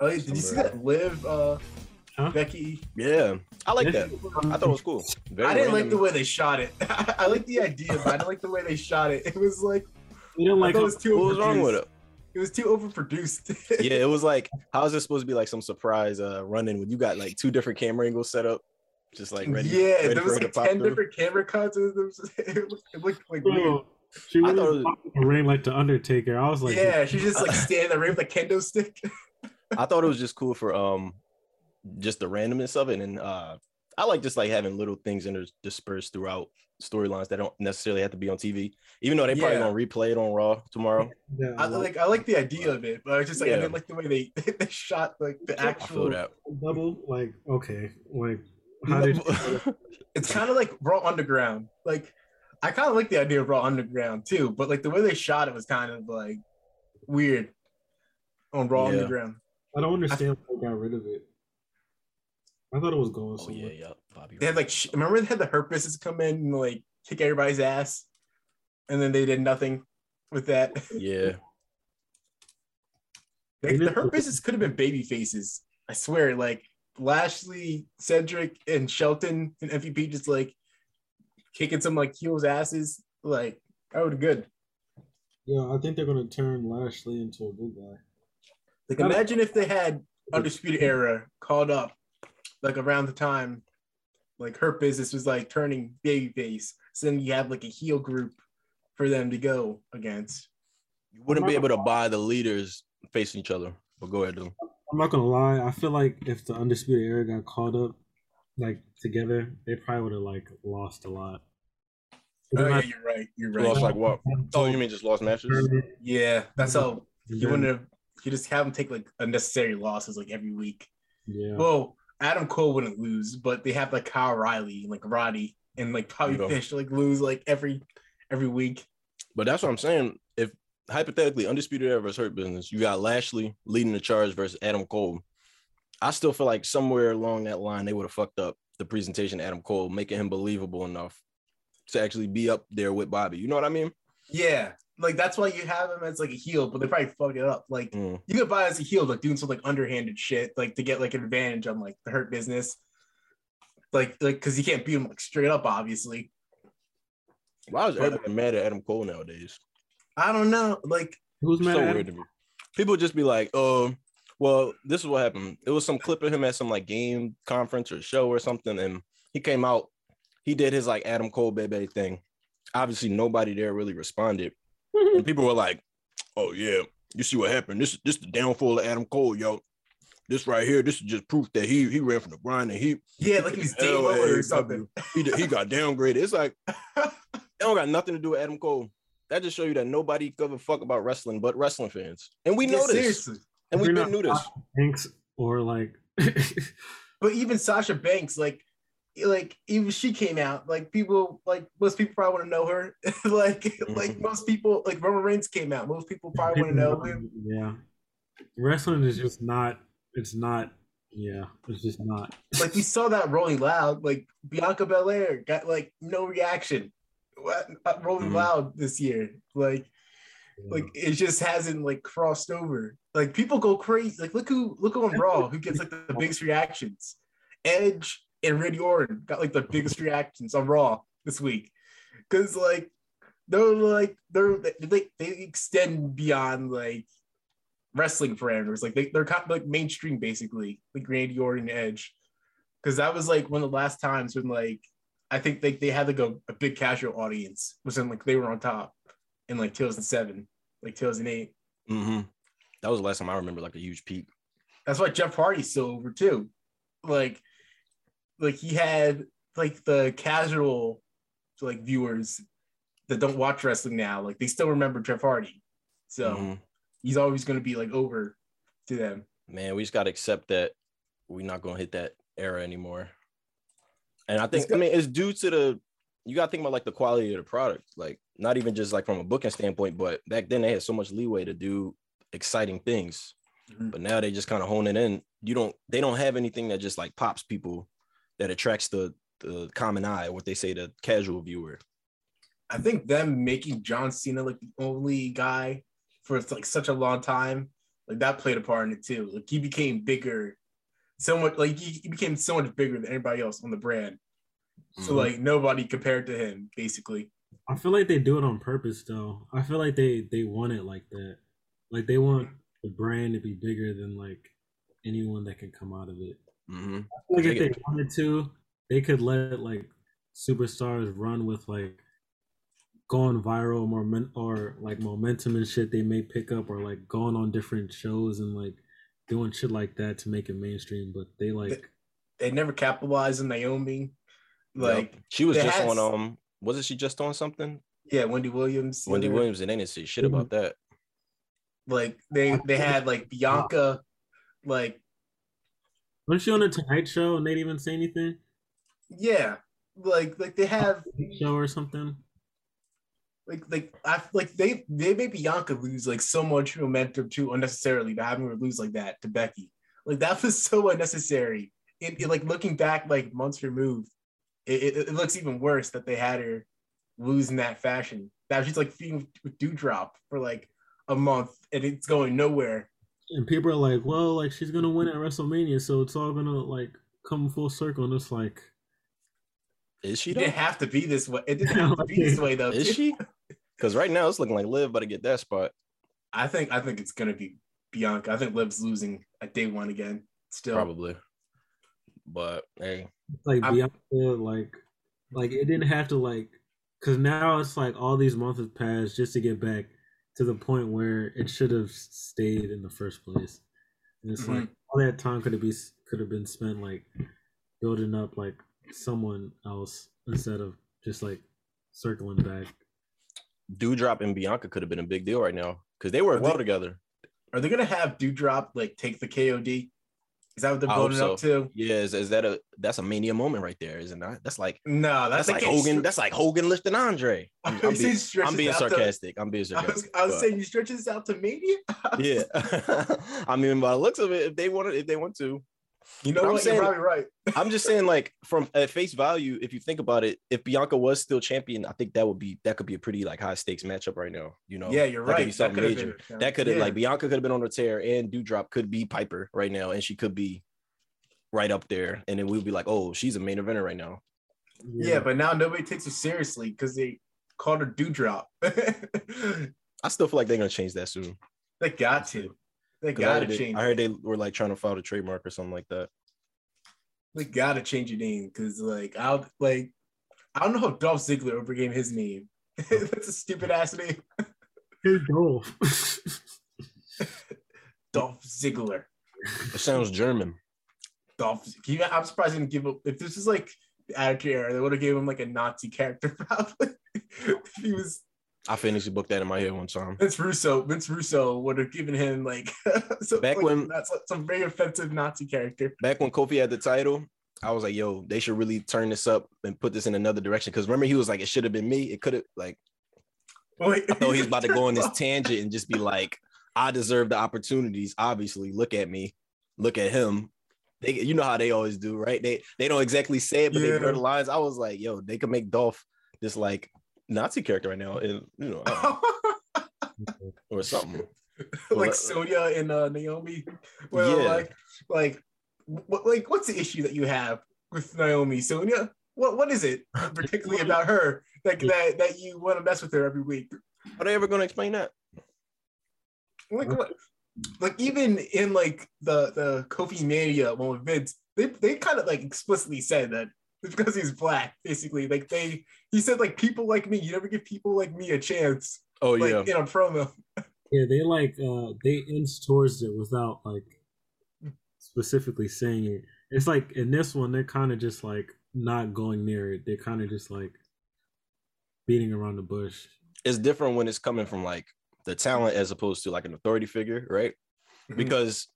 Oh, did you see that live uh Huh? Becky? Yeah, I like that. I thought it was cool. Very I didn't like the way they shot it. I like the idea, but I didn't like the way they shot it. It was like You don't like it was too What was wrong with overproduced. it? It was too overproduced. Yeah, it was like, how is this supposed to be like some surprise uh running when you got like two different camera angles set up, just like ready? yeah, ready there was like ten through? different camera cuts. It, was, it, looked, it looked like weird. Bro, she I really thought it was- was ring like the Undertaker. I was like, yeah, she's just like standing in the ring with a kendo stick. I thought it was just cool for um just the randomness of it, and uh I like just like having little things interspersed throughout storylines that don't necessarily have to be on TV, even though they probably Yeah. gonna replay it on Raw tomorrow. yeah, I like I like the idea of it, but I just like I didn't like the way they they shot like the I feel actual. that. double. Like, okay, like, how did It's kind of like Raw Underground. Like I kind of like the idea of Raw Underground too, but like the way they shot it was kind of like weird on Raw Yeah. Underground. I don't understand why they got rid of it. I thought it was going oh somewhere. yeah, yeah, Bobby. They had like sh- remember they had the Hurt Business come in and like kick everybody's ass, and then they did nothing with that. yeah, They, the Hurt Business could have been baby faces. I swear, like Lashley, Cedric, and Shelton and MVP just like kicking some like heels asses. Like that would be good. Yeah, I think they're gonna turn Lashley into a good guy. Like imagine if they had Undisputed Era called up like around the time like Hurt Business was like turning babyface. So then you have like a heel group for them to go against. you wouldn't be able to buy the leaders facing each other. But go ahead, though. I'm not gonna lie. I feel like if the Undisputed Era got called up like together, they probably would have like lost a lot. Oh yeah, you're right. You're right. Lost like what? Oh, you mean just lost matches? Yeah, that's how you wouldn't have. You just have them take like unnecessary losses like every week. Yeah. Well, Adam Cole wouldn't lose, but they have like Kyle O'Reilly, like Roddy, and like Bobby You know. Fish like lose like every every week. But that's what I'm saying. If hypothetically undisputed era versus hurt business, you got Lashley leading the charge versus Adam Cole. I still feel like somewhere along that line they would have fucked up the presentation of Adam Cole, making him believable enough to actually be up there with Bobby. You know what I mean? Yeah, like that's why you have him as like a heel, but they probably fucked it up. Like Mm. you could buy as a heel, like doing some like underhanded shit, like to get like an advantage on like the hurt business. Like, like because you can't beat him like straight up, obviously. Why is everybody mad at Adam Cole nowadays? I don't know. Like, Who's mad so at weird to me. People just be like, "Oh, well, this is what happened. It was some clip of him at some like game conference or show or something, and he came out. He did his like Adam Cole baby thing. Obviously, nobody there really responded, and people were like, "Oh yeah, you see what happened? This is this the downfall of Adam Cole, yo. This right here, this is just proof that he he ran from the grind and he yeah, like he's Dave LA, or something. he he got downgraded. It's like it don't got nothing to do with Adam Cole. That just show you that nobody give a fuck about wrestling but wrestling fans, and we Yeah, know this, seriously. and we've been not knew this. Hanks or like But even Sasha Banks, like, like even she came out, like people, like most people probably want to know her. like, like Mhm. most people, like Roman Reigns came out. Most people probably want to know him. Yeah. Wrestling is just not it's not yeah, it's just not. Like we saw that Rolling Loud, like Bianca Belair got like no reaction. What uh, Rolling Mhm. Loud this year? Like, like it just hasn't like crossed over. Like people go crazy. Like look who look on Raw who gets like the biggest reactions. Edge and Randy Orton got like the biggest reactions on Raw this week because like they're like they're they they extend beyond like wrestling parameters. Like they, they're kind of like mainstream basically, like Randy Orton Edge. Because that was like one of the last times when like I think they, they had like a, a big casual audience was in like they were on top in like 2007, like 2008. hmm That was the last time I remember like a huge peak. That's why Jeff Hardy's still over too. Like, like he had like the casual like viewers that don't watch wrestling now, like they still remember Jeff Hardy. So Mhm. he's always going to be like over to them. Man, we just gotta accept that we're not gonna hit that era anymore. And I think I mean it's due to the you gotta think about like the quality of the product, like not even just like from a booking standpoint, but back then they had so much leeway to do exciting things. Mhm. But now they just kind of hone it in. You don't they don't have anything that just like pops people that attracts the the common eye, what they say the casual viewer. I think them making John Cena like the only guy for like such a long time, like that played a part in it too. Like he became bigger, so much like he, he became so much bigger than anybody else on the brand. So Mhm. like nobody compared to him, basically. I feel like they do it on purpose though. I feel like they they want it like that. Like they want the brand to be bigger than like anyone that can come out of it. Mhm. Like if they it. wanted to, they could let like superstars run with like going viral moment or like momentum and shit they may pick up or like going on different shows and like doing shit like that to make it mainstream. But they like They never capitalized on Naomi. Like Yep. she was just had- on um wasn't she just on something? yeah, Wendy Williams. Wendy other- Williams and they didn't say shit Mhm. about that. Like they they had like Bianca, like wasn't she on the Tonight Show and they didn't even say anything? yeah, like like they have Show or something. like like I like they they made Bianca lose like so much momentum too unnecessarily by having her lose like that to Becky. Like that was so unnecessary. It, it, like looking back like months removed, it, it, it looks even worse that they had her lose in that fashion. That she's like feeding with Doudrop for like a month and it's going nowhere. And people are like, well, like she's gonna win at WrestleMania, so it's all gonna like come full circle. And it's like, Is she It didn't have to be this way. It didn't have to be this way though. Is she? Because right now it's looking like Liv about to get that spot. I think I think it's gonna be Bianca. I think Liv's losing at day one again. Still, Probably. But hey, like I'm- Bianca, like, like it didn't have to like, because now it's like all these months have passed just to get back to the point where it should have stayed in the first place. And it's like mm-hmm. all that time could have be could have been spent like building up like someone else instead of just like circling back. Doudrop and Bianca could have been a big deal right now because they work Well, well they- together. Are they gonna have Doudrop like take the KOD? Is that what they're hope building up to? Yeah, is, is that a that's a mania moment right there, is it not? That's like No, that's, that's, like Hogan. That's like Hogan lifting Andre. I'm, I'm, being, I'm being out to- sarcastic. I'm being I was, sarcastic. I was saying you stretch this out to Mania. yeah. I mean, by the looks of it, if they want to, if they want to, you know I'm what? saying- You're probably right. I'm just saying, like from at face value, if you think about it, if Bianca was still champion, I think that would be that could be a pretty like high stakes matchup right now. You know, yeah, you're that could right. be something could've major. been- that could have yeah. like Bianca could have been on her tear, and Doudrop could be Piper right now, and she could be right up there, and then we'd be like, oh, she's a main eventer right now. yeah, but now nobody takes her seriously because they called her Doudrop. I still feel like they're gonna change that soon. They got to. They 'Cause I gotta heard, they, change. I heard they were like trying to file a trademark or something like that. They gotta change your name because like I'll like I don't know how Dolph Ziggler overcame his name. That's a stupid ass name. Hey, Dolph. Dolph Ziggler. It sounds German. Dolph. He, I'm surprised he didn't give up. If this is like the Attitude Era, they would have gave him like a Nazi character probably. he was I finished booked that in my head one time. Vince Russo. Vince Russo would have given him like some, Back like, when- that's like some very offensive Nazi character. Back when Kofi had the title, I was like, yo, they should really turn this up and put this in another direction. Because remember, he was like, it should have been me. It could have like Wait, I thought he was about to go on this tangent and just be like, I deserve the opportunities. Obviously, look at me, look at him. They, you know how they always do, right? They they don't exactly say it, but they Yeah. blur the lines. I was like, yo, they could make Dolph this like Nazi character right now, and you know, know, or something. like Well, Sonya and uh, Naomi. Well, Yeah. like, like, what, like, what's the issue that you have with Naomi, Sonya? What, what is it particularly about her that that, that you want to mess with her every week? Are they ever going to explain that? Like, what? Like, even in like the the Kofi Mania one with Vince, they they kind of like explicitly said that it's because he's black. Basically, like they he said like people like me, you never give people like me a chance. Oh Like yeah, in a promo. Yeah, they like uh they inch towards it without like specifically saying it. It's like in this one they're kind of just like not going near it. They're kind of just like beating around the bush. it's different when it's coming from like the talent as opposed to like an authority figure, right? Mhm. Because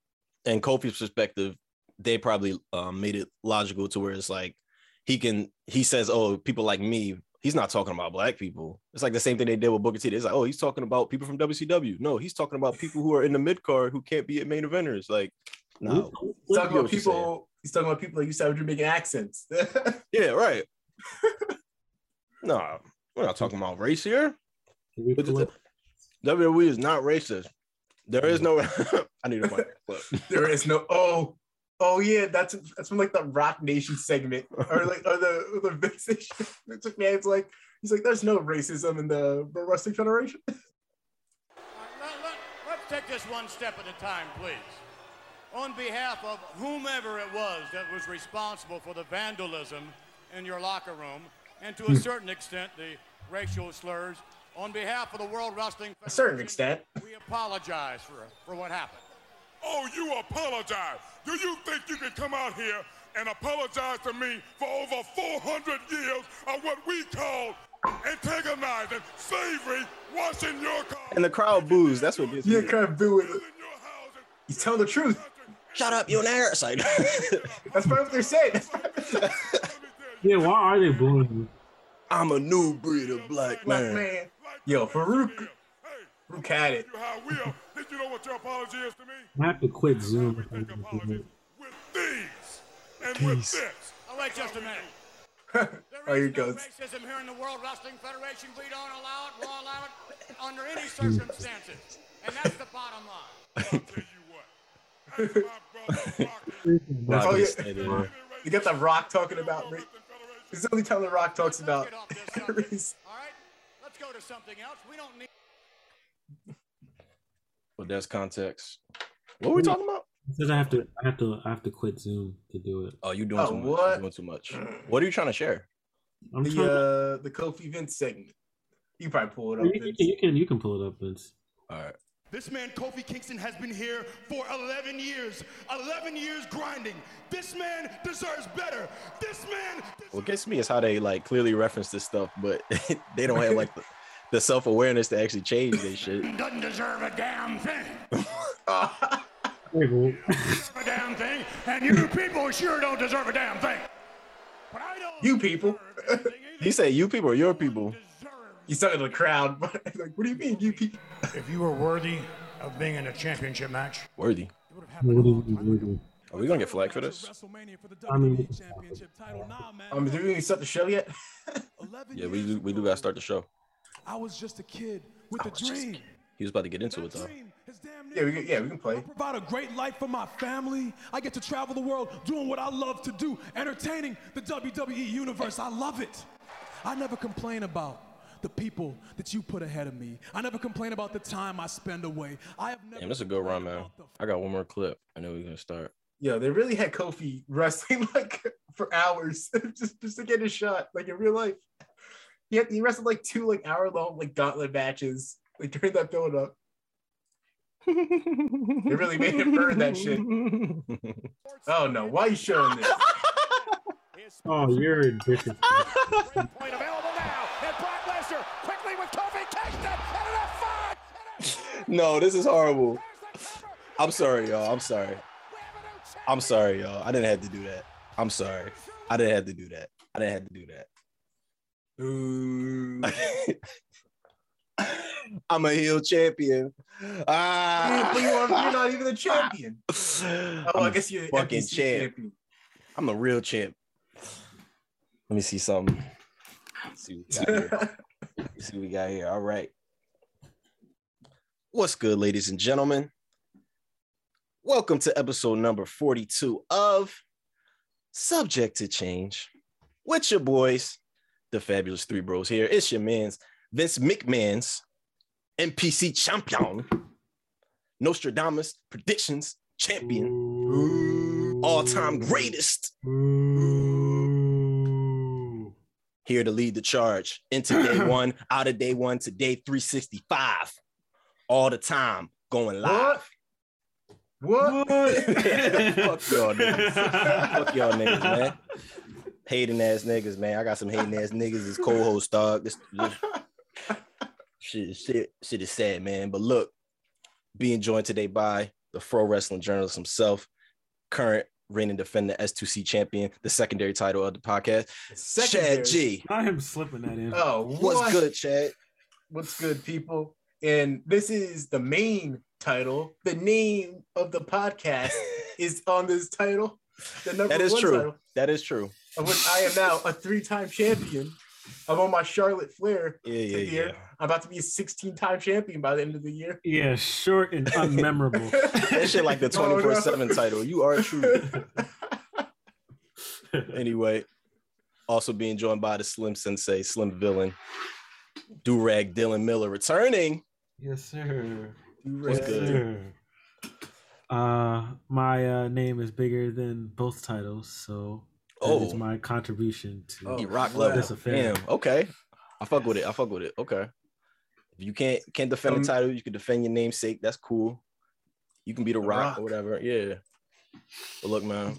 in Kofi's perspective, they probably um, made it logical to where it's like he can he says, "Oh, people like me." He's not talking about black people. It's like the same thing they did with Booker T. It's like, "Oh, he's talking about people from WCW." No, he's talking about people who are in the mid card who can't be at main eventers. Like, no, He's talking about what you're saying. people. He's talking about people like you said, Jamaican accents. yeah, right. no, we're not talking about race here. We But pull the- up- WWE is not racist. There is no. I need to find that clip. there is no. Oh, oh yeah, that's that's from like the Rock Nation segment, or like or the or the Vince Vince McMahon's like he's like, there's no racism in the Pro Wrestling Federation. Let, us take this one step at a time, please. On behalf of whomever it was that was responsible for the vandalism in your locker room, and to a hmm. certain extent the racial slurs, on behalf of the World Wrestling Federation, A certain extent. we apologize for, for what happened. Oh, you apologize. Do you think you can come out here and apologize to me for over 400 years of what we call antagonizing, slavery, washing your car? And the crowd boos. That's what gets me. Yeah, kind of booing. in your house and- telling the truth. Shut up, you an parasite. That's probably what they're saying. Yeah, why are they booing you? I'm a new breed of black Black man. man. Yo, Faarooq. Hey, Faarooq it. you how we are. Think you know what your apology is to me? I have to quit Zoom. We take apologies with these and with These. this. Oh, wait just a minute. There here is no goes. racism here in the World Wrestling Federation. We don't allow it. Won't allow it under any circumstances. And that's the bottom line. I'll tell you what. My brother, Rocky. Oh, yeah. You got the Rock talking about race. This is the only time the Rock talks about get off this subject, race. All right? Let's go to something else. We don't need. But that's context. What are we talking about? Because I have to, I have to, I have to quit Zoom to do it. Oh, you doing Oh, too much. what? You're doing too much. What are you trying to share? I'm trying. The uh the Kofi Vince segment. You can probably pull it up. you, can, Vince. you can, you can pull it up, Vince. All right. This man, Kofi Kingston, has been here for 11 years. 11 years grinding. This man deserves better. This man. What gets me is how they like clearly reference this stuff, but they don't have like the, the self awareness to actually change this shit. Doesn't deserve a damn thing. Hey. A damn thing. And you people sure don't deserve a damn thing. But I don't. You people. deserve anything either. He said, "You people, or your people." Deserve He's talking to the crowd, but like, what do you mean, you people? If you were worthy of being in a championship match, Worthy. What do you- what do you- Are we gonna get flagged for this? I mean, Um, did we even start the show yet? Yeah, we do. We do gotta start the show. I was just a kid with a was just dream. He was about to get into it though. dream is damn Yeah, we can, yeah, we can I play. provide a great life for my family. I get to travel the world doing what I love to do, entertaining the WWE universe. I love it. I never complain about the people that you put ahead of me. I never complain about the time I spend away. I have never Damn, this is a good run, complained man. I got one more clip. I know we're gonna start. Yo, they really had Kofi wrestling like for hours just, just to get a shot, like in real life. He had, he wrestled like two like hour long like gauntlet matches like during that build up. They really made him burn that shit. Oh no, why are you showing this? Oh, you're a different. point available now. And Brock Lesnar quickly with Kofi Kingston and an F5. No, this is horrible. There's the cover. I'm sorry, y'all. I'm sorry. We have a new champion. I'm sorry, y'all. I didn't have to do that. I'm sorry. I didn't have to do that. I didn't have to do Ooh. I'm a heel champion. Ah, you are, you're not even a champion. Oh, I'm I a guess you're fucking champ. champion. I'm a real champ. Let me see something. Let's see what we got here. Let's see what we got here. All right. What's good, ladies and gentlemen? Welcome to episode number 42 of Subject to Change with your boys, the fabulous three bros here. It's your man's Vince McMahon's NPC champion, Nostradamus predictions champion, all time greatest. Ooh. here to lead the charge into day one, out of day one to day 365. All the time going live. What? Fuck y'all niggas. Fuck y'all niggas, man. Hating ass niggas, man. I got some hating ass niggas as co-host, dog. This, this shit, shit, shit is sad, man. But look, being joined today by the Pro Wrestling journalist himself, current reigning defending S2C champion, the secondary title of the podcast, Secondary. Chad G. I am slipping that in. Oh, What's good, Chad? What's good, people? And this is the main title. The name of the podcast is on this title. The number That is one true. title, That is true. Of which I am now a three-time champion. I'm on my Charlotte Flair Yeah, yeah, year. yeah. I'm about to be a 16-time champion by the end of the year. Yeah, short and unmemorable. That shit like the Oh, no. 24 7 title. You are true. Anyway, also being joined by the Slim Sensei, Slim Villain, Durag Dylan Miller returning. yes, sir. What's Yes, good? sir. Uh, my uh, name is bigger than both titles, so that is Oh, my contribution to. Oh, he rock wow. level. This affair. Damn. Okay. I fuck with it. I fuck with it. Okay. If you can't can't defend Um, the title, you can defend your namesake. That's cool. You can be the The rock, Rock. or whatever. Yeah. But look, man,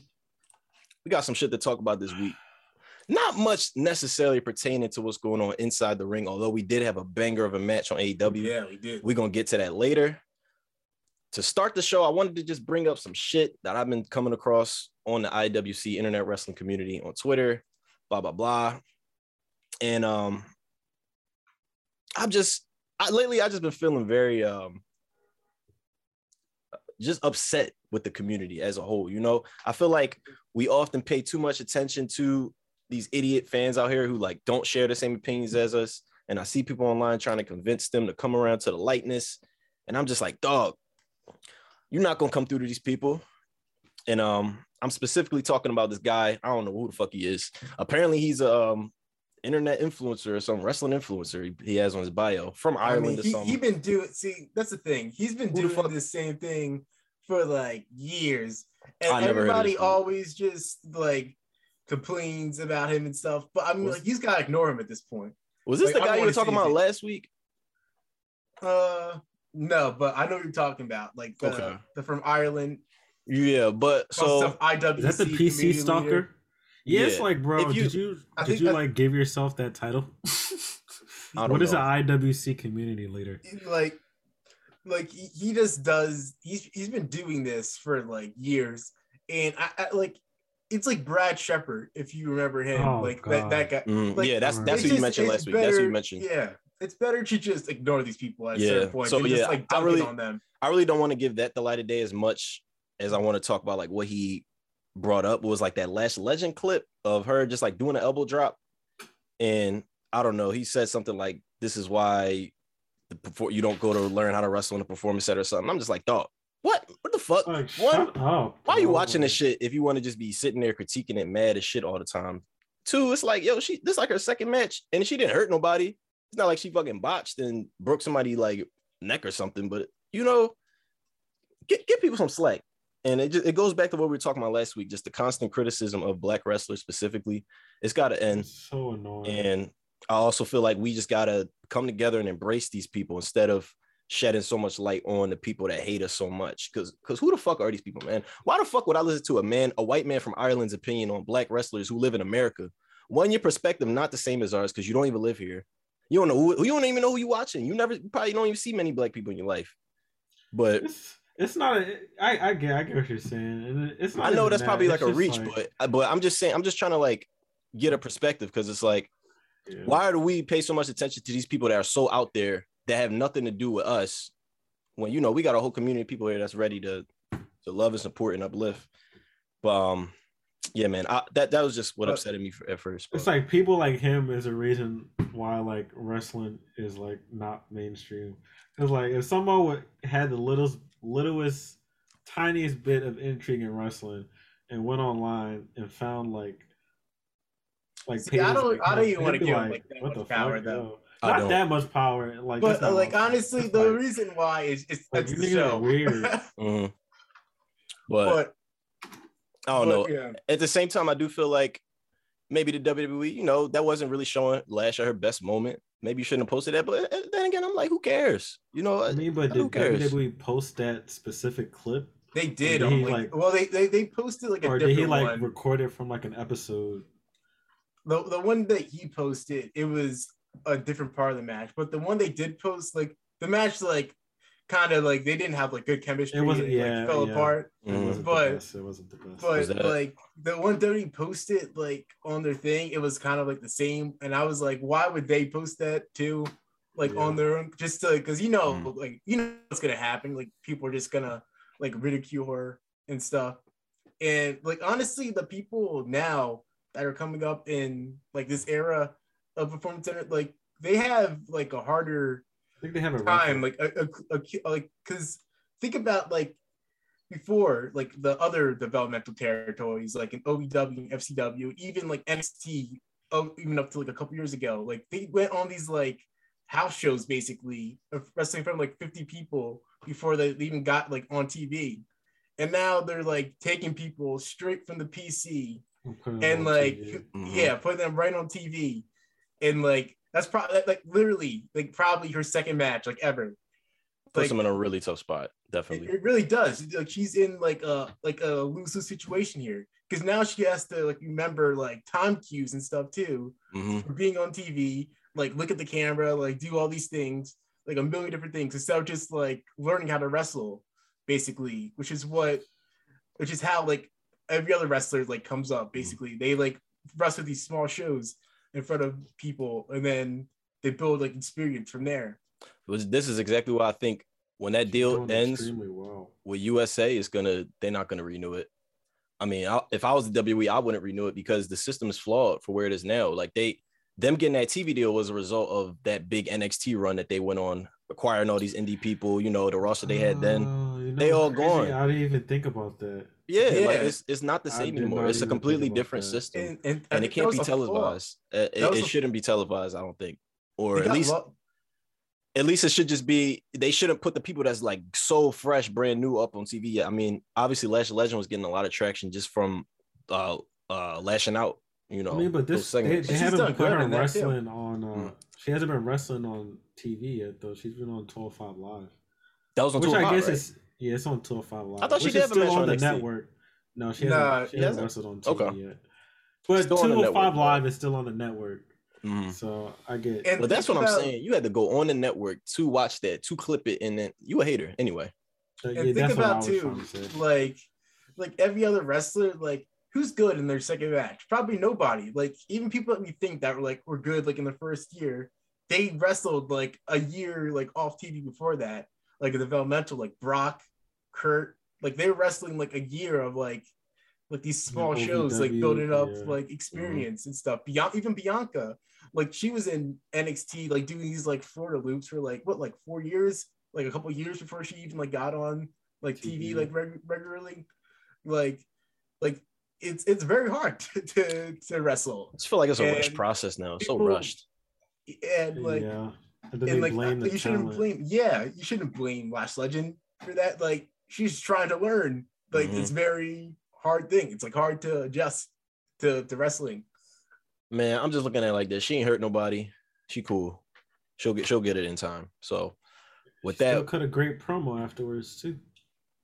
we got some shit to talk about this week. Not much necessarily pertaining to what's going on inside the ring, although we did have a banger of a match on AEW. yeah, we did. We're gonna get to that later. To start the show, I wanted to just bring up some shit that I've been coming across on the IWC internet wrestling community on Twitter, blah blah blah. And um I'm just I lately I just been feeling very um just upset with the community as a whole. You know, I feel like we often pay too much attention to these idiot fans out here who like don't share the same opinions as us. And I see people online trying to convince them to come around to the lightness. And I'm just like, dog, you're not gonna come through to these people. And um, I'm specifically talking about this guy. I don't know who the fuck he is. Apparently, he's a um internet influencer or some wrestling influencer he, he has on his bio from I Ireland mean, or he, something. he been doing. See, that's the thing. He's been Who doing the same thing for like years, and I everybody always just like complains about him and stuff. But I mean, Was- like he's got to ignore him at this point. Was this like, the guy you were talking about it. last week? Uh, no, but I know what you're talking about. Like the, Okay. the from Ireland. Yeah, but so some IWC. Is that the community PC leader. stalker? Yeah, it's like, bro, If you- did you I did you I- like give yourself that title? I don't What is know. an IWC community leader? Like, like he, he just does. He's he's been doing this for like years, and I, I like. It's like Brad Shepard, if you remember him, Oh, like that, God. that guy. Mm, like, yeah, that's that's who you mentioned it's last week. That's who you mentioned. Yeah, it's better to just ignore these people at a Yeah, certain point. so, yeah, just like I really- it on them. I really don't want to give that the light of day as much as I want to talk about like what he brought up was like that Lash Legend clip of her just like doing an elbow drop. And I don't know, he said something like, This is why the perfor- you don't go to learn how to wrestle in a performance set or something. I'm just like, dog, what? What the fuck? Like, One, why are you bro. watching this shit if you want to just be sitting there critiquing it mad as shit all the time? Two, it's like, yo, she this is like her second match, and she didn't hurt nobody. It's not like she fucking botched and broke somebody like neck or something, but you know, get get people some slack. And it just it goes back to what we were talking about last week, just the constant criticism of black wrestlers specifically. It's gotta end. It's so annoying. And I also feel like we just gotta come together and embrace these people instead of shedding so much light on the people that hate us so much. Cause cause who the fuck are these people, man? Why the fuck would I listen to a man, a white man from Ireland's opinion on black wrestlers who live in America? One, your perspective not the same as ours because you don't even live here. You don't know who you don't even know who you're watching. You never you probably don't even see many black people in your life. But it's it's not a I I get I get what you're saying. It's not I know that's that, probably like a reach, like- but but I'm just saying, I'm just trying to like get a perspective because it's like yeah. why do we pay so much attention to these people that are so out there that have nothing to do with us when you know we got a whole community of people here that's ready to to love and support and uplift but um yeah man I, that that was just what But- upset me for, at first It's like people like him is a reason why like wrestling is like not mainstream. Cause like if someone would, had the littlest, littlest, tiniest bit of intrigue in wrestling and went online and found like like See, I don't- like I don't even wanna they'd give him, like, that what much the power, fuck, though. I Not don't. that much power. Like, But uh, like what honestly, the reason why is it's Like, the show. weird. Mhm. but, but i don't know yeah. at the same time i do feel like maybe the wwe you know that wasn't really showing lash at her best moment maybe you shouldn't have posted that but then again i'm like who cares you know I mean, but who did cares? WWE post that specific clip, They did. Did on, he, like, like- well, they, they they posted like a or did he like one. record it from like an episode? the the one that he posted, it was a different part of the match. But the one they did post, like the match, like kind of like they didn't have like good chemistry. It wasn't- and, like, yeah, fell yeah. apart. It Mhm. But- It wasn't the best. But that- like the one WWE posted like on their thing, it was kind of like the same. And I was like, why would they post that too? Like Yeah. on their own, just to because you know, Mhm. like you know what's gonna happen. Like people are just gonna like ridicule her and stuff. And like honestly, the people now that are coming up in like this era of performance center, like they have like a harder I think they have a time like a, a, a like because think about like before like the other developmental territories like in OVW and FCW even like NXT oh, even up to like a couple years ago like they went on these like house shows basically of wrestling from like 50 people before they even got like on TV and now they're like taking people straight from the PC putting and like. Mhm. yeah put them right on tv and like that's probably like literally like probably her second match like ever. Puts like him in a really tough spot. Definitely. it really does. Like she's in like a like a lose-lose situation here. Because now she has to like remember like time cues and stuff too hmm for being on tv like look at the camera like do all these things like a million different things. Instead of just like learning how to wrestle basically which is what which is how like every other wrestler like comes up basically. They like wrestle these small shows in front of people and then they build like experience from there Was this is exactly why I think when that deal ends well. with USA, it's gonna they're not gonna renew it. I mean, I, if I was the WWE, I wouldn't renew it because the system is flawed for where it is now. Like they them getting that TV deal was a result of that big NXT run that they went on, acquiring all these indie people. You know, the roster they had then. Oh, you They all crazy? gone. I didn't even think about that. Yeah, like it's it's not the same anymore. It's a completely different that. system, and and, I and it can't be was a flaw. televised. Uh, It, it a- shouldn't be televised. I don't think, or They at least lo- at least it should just be they shouldn't put the people that's like so fresh, brand new up on TV. yet. I mean, obviously Lash of Legend was getting a lot of traction just from uh uh lashing out, you know. I mean, but this they, they haven't done put good her that, too. wrestling on. Uh, Mm. She hasn't been wrestling on TV yet, though. She's been on 12-5 Live, that was on which tour I guess right? is yeah, it's on 12-5 Live. I thought she which did is have a match on on the NXT. network. No, she Nah, hasn't. She she hasn't hasn't? wrestled on TV Okay. yet. But Still on the 205 network, Live though. is still on the network, Mhm. so I get. And But that's what think I'm about- saying. You had to go on the network to watch that, to clip it, and then you a hater anyway. and yeah, think that's about too, to like, like every other wrestler, like who's good in their second match? Probably nobody. Like even people that we think that were like were good, like in the first year, they wrestled like a year like off TV before that, like a developmental, like Brock, Kurt, like they were wrestling like a year of like like these small shows, like building up yeah. like experience and stuff. Beyond even Bianca, like she was in NXT, like doing these like Florida loops for like what, like four years, like a couple years before she even like got on like TV, TV. like reg- regularly. Like, like it's it's very hard to to, to wrestle, I just feel like it's a rushed process now. It's so people- rushed. and like yeah, and and like blame the you shouldn't talent. blame yeah you shouldn't blame Lash Legend for that. Like she's trying to learn. Like Mhm. it's very hard thing. It's like hard to adjust to to wrestling. Man, I'm just looking at it like this. She ain't hurt nobody. She cool. She'll get she'll get it in time. So with Still that, cut a great promo afterwards too.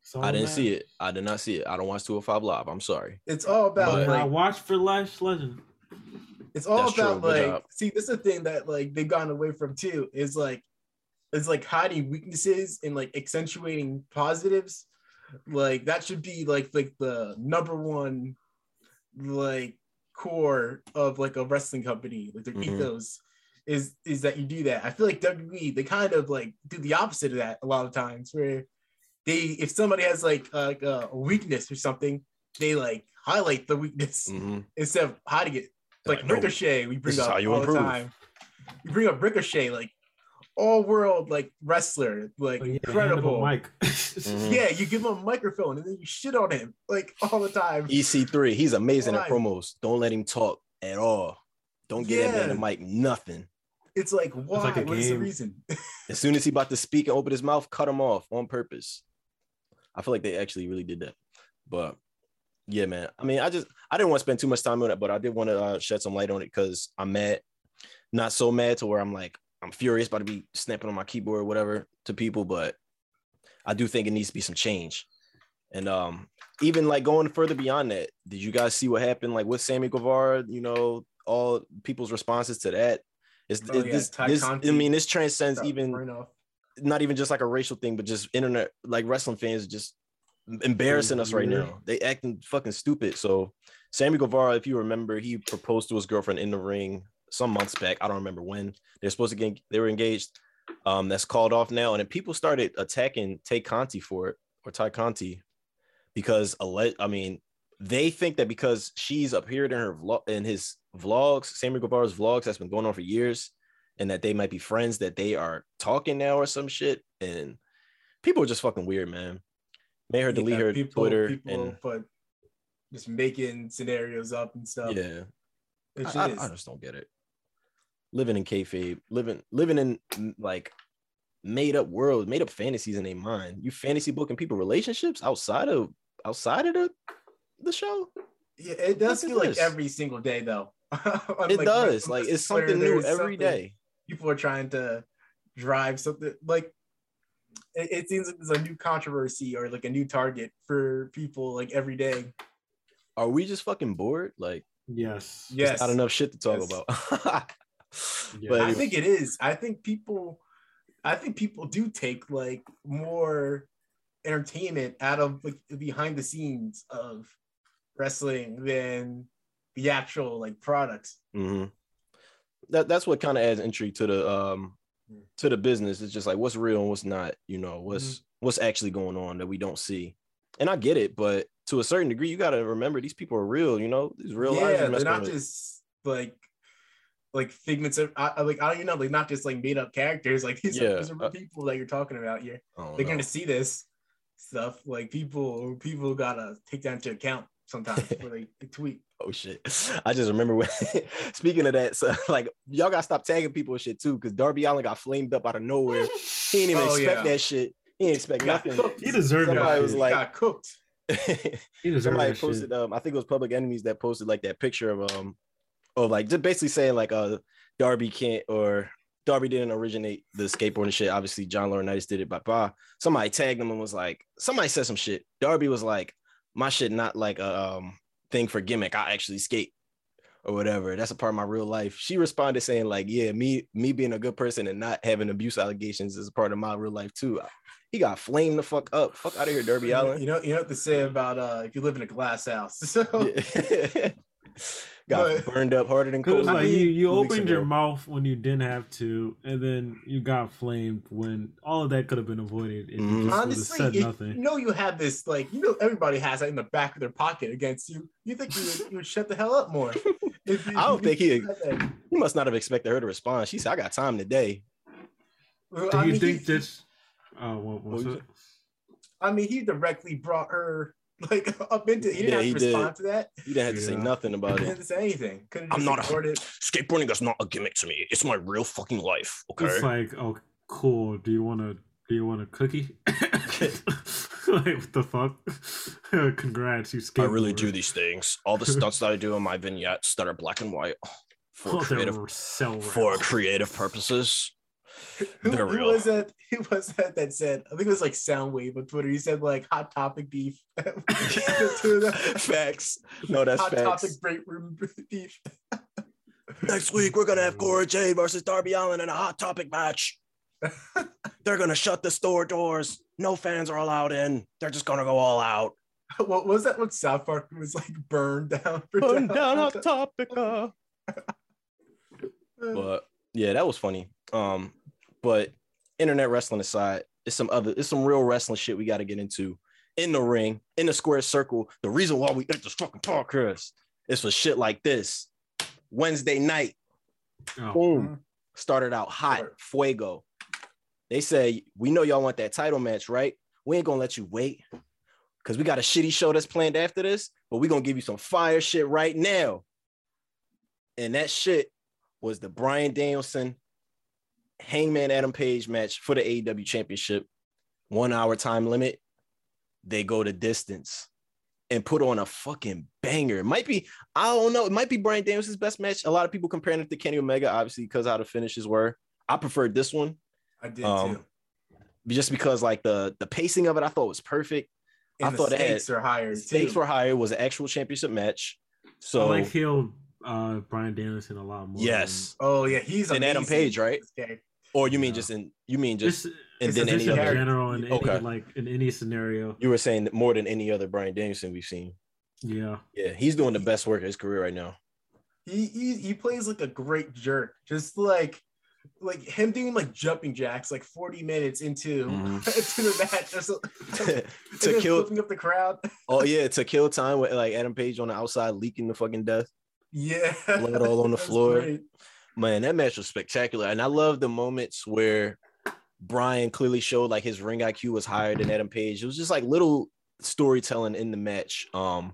So I didn't see it. I did not see it. I don't watch 205 live. I'm sorry. It's all about But- But I like watched for Lash Legend. it's all That's true. about Good like see this is the thing that like they've gotten away from too is like is like hiding weaknesses and like accentuating positives like that should be like like the number one like core of like a wrestling company like their Mhm. ethos is is that you do that i feel like wwe they kind of like do the opposite of that a lot of times where they if somebody has like uh, like a weakness or something they like highlight the weakness Mhm. instead of hiding it like no, Ricochet, we bring up all improve. the time. You bring up Ricochet, like all world like wrestler, like But yeah, incredible. Mike. Mhm. Yeah, you give him a microphone and then you shit on him like all the time. EC3, he's amazing at Why? promos. Don't let him talk at all. Don't get that man the Yeah. mic, nothing. It's like why? like what is the reason? As soon as he about to speak and open his mouth, cut him off on purpose. I feel like they actually really did that. But yeah, man. I mean, I just I didn't want to spend too much time on it, but I did want to uh, shed some light on it because I'm mad. Not so mad to where I'm like I'm furious about to be snapping on my keyboard or whatever to people, but I do think it needs to be some change. And um, even like going further beyond that, did you guys see what happened like with Sammy Guevara? You know, all people's responses to that. It's Oh, yeah, this, this I mean, this transcends even not even just like a racial thing, but just internet like wrestling fans just embarrassing us right now. They acting fucking stupid. So Sammy Guevara, if you remember, he proposed to his girlfriend in the ring some months back. I don't remember when. They're supposed to get they were engaged. Um, that's called off now. And then people started attacking Tay Conti for it or Ty Conti because I mean they think that because she's appeared in her vlog in his vlogs, Sammy Guevara's vlogs that's been going on for years, and that they might be friends that they are talking now or some shit. And people are just fucking weird, man. Made her delete Yeah, her people, Twitter people and put just making scenarios up and stuff. yeah, I, I- I just don't get it. Living in kayfabe, living living in mm, like made up world, made up fantasies in their mind. You fantasy booking people relationships outside of outside of the the show. Yeah, it does Look feel like this. every single day though. It like, does. on Like Twitter, it's something new there's every something- day. People are trying to drive something like it, it seems like there's a new controversy or like a new target for people like every day. Are we just fucking bored? Like Yes. Yes. There's not enough shit to talk Yes. about. Yeah. But I think it is. I think people I think people do take like more entertainment out of like behind the scenes of wrestling than the actual like products. mhm. that that's what kind of adds intrigue to the um to the business. It's just like what's real and what's not. You know what's what's actually going on that we don't see. And I get it, but to a certain degree, you got to remember these people are real. You know, these real lives. yeah, they're not with. just like like figments of I, I- like I don't even know, like not just like made up characters. Like these, Yeah, are, these are uh, people that you're talking about here. I They're know. gonna see this stuff. Like people, people gotta take that into account sometimes before they, they tweet. Oh shit! I just remember when. speaking of that, so like y'all gotta stop tagging people and shit too, because Darby Allin got flamed up out of nowhere. He didn't even Oh, expect yeah. that shit. He didn't expect Got nothing. cooked. He deserved Somebody that. was shit. like- got cooked. he deserved somebody that shit. posted um i think it was public enemies that posted like that picture of um of like just basically saying like uh darby can't or darby didn't originate the skateboarding shit. Obviously john laurinaitis did it but bah. somebody tagged him and was like somebody said some shit. Darby was like my shit not like a um thing for gimmick. I actually skate or whatever. That's a part of my real life. She responded saying like yeah me me being a good person and not having abuse allegations is a part of my real life too. He got flamed the fuck up. Fuck out of here darby allin You know, you know what to say about uh if you live in a glass house. So Yeah. got But- burned up harder than Cause cold. it's like mean, you, you two weeks opened your mouth when you didn't have to, and then you got flamed when all of that could have been avoided if Mhm. you just honestly, said if nothing. you know you have this, like you know everybody has that in the back of their pocket against you. You think you would, you would shut the hell up more? If you- I don't think he- He must not have expected her to respond. She said, "I got time today." Well, Do I you mean, think he, this? Oh, what was What it? I mean, he directly brought her like up into. He didn't Yeah, have he to did. respond to that. You didn't have to say Yeah. nothing He about didn't have to say anything. Could have I'm not a- ignored it. Skateboarding is not a gimmick to me. It's my real fucking life. Okay. It's like, oh, cool. Do you want to? Do you want a cookie? like what the fuck? Congrats, you skateboarding. I really do these things. All the stunts that I do in my vignettes that are black and white for Oh, creative so for creative purposes. Who, They're who real. was that? Who was that that said? I think it was like Soundwave on Twitter. He said like hot topic beef. facts. No, that's hot facts. topic break room beef. Next week we're gonna have Cora Jade versus Darby Allin in a hot topic match. They're gonna shut the store doors. No fans are allowed in. They're just gonna go all out. What was that? What South Park was like burned down? For Burn down hot topic. But yeah, that was funny. Um, but internet wrestling aside, it's some other, it's some real wrestling shit we got to get into in the ring, in the square circle. The reason why we ate this fucking podcast is for shit like this. Wednesday night, Oh, boom, started out hot, Sure. fuego. They say, we know y'all want that title match, right? We ain't gonna let you wait because we got a shitty show that's planned after this, but we gonna give you some fire shit right now. And that shit was the Bryan Danielson Hangman Adam Page match for the AEW championship. One hour time limit. They go the distance and put on a fucking banger. It might be, I don't know, it might be Bryan Danielson's best match. A lot of people comparing it to Kenny Omega, obviously, because how the finishes were. I preferred this one I did um, too. just because like the the pacing of it, I thought was perfect. And I the thought it had- stakes are higher. The stakes too. were higher. It was an actual championship match. So I like heel uh Bryan Danielson a lot more. Yes. Oh yeah, he's And Adam Page, right? this guy. Or you mean Yeah. just in you mean just just, and it's then a any in other general in any like in any scenario. you were saying that more than any other Bryan Danielson we've seen. Yeah. Yeah, he's doing the best work of his career right now. He, he he plays like a great jerk. Just like like him doing like jumping jacks like 40 minutes into mm-hmm. into the match. Just, and to kill flipping up the crowd. oh yeah, to kill time with like Adam Page on the outside leaking the fucking death. Yeah. Blood all on the floor. great. Man, that match was spectacular. And I love the moments where Bryan clearly showed like his ring IQ was higher than Adam Page. It was just like little storytelling in the match. Um,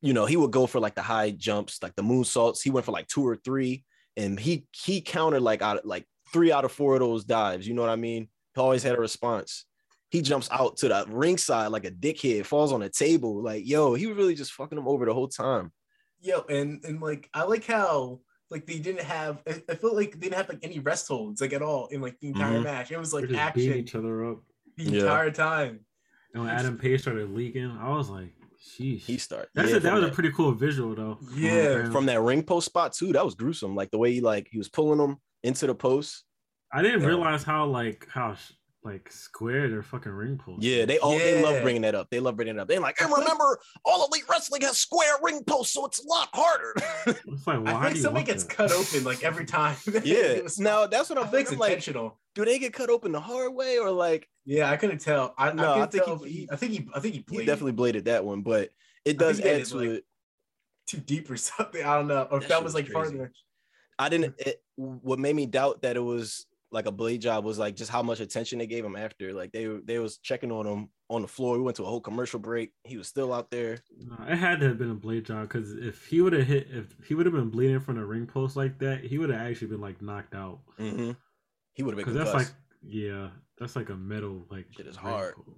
you know, he would go for like the high jumps, like the moonsaults. He went for like two or three, and he he countered like out like three out of four of those dives. You know what I mean? He always had a response. He jumps out to the ringside like a dickhead, falls on a table. Like, yo, he was really just fucking him over the whole time. Yo, and and like I like how like they didn't have I, I felt like they didn't have like any rest holds like at all in like the entire Mhm. match. It was They're like action each other up. the Yeah. entire time. And when Adam Page started leaking, I was like, sheesh. He started. That's yeah, a, that from was a pretty cool visual though. Yeah. from that ring post spot too. That was gruesome. Like the way he like he was pulling them into the post. I didn't Yeah. realize how like how sh- like square their fucking ring post. Yeah, they all they love bringing that up. They love bringing it up. They're like, and remember, all elite wrestling has square ring posts, so it's a lot harder. It's like I why feel like do you somebody gets that? cut open like every time. yeah. It Now that's what I I'm think it's thinking. Like, intentional. do they get cut open the hard way or like Yeah, I couldn't tell. I, No, I, I think he- he, I think he I think he he definitely bladed that one? But it does think add to like, it. too deep or something. I don't know. Or if That that was was like part crazy. the I didn't. It, what made me doubt that it was like a blade job was like just how much attention they gave him after. Like they they was checking on him on the floor. We went to a whole commercial break. He was still out there. It had to have been a blade job because if he would have hit, if he would have been bleeding from the ring post like that, he would have actually been like knocked out. Mm-hmm. He would have Because been that's like, yeah, that's like a metal like. Shit is hard. post.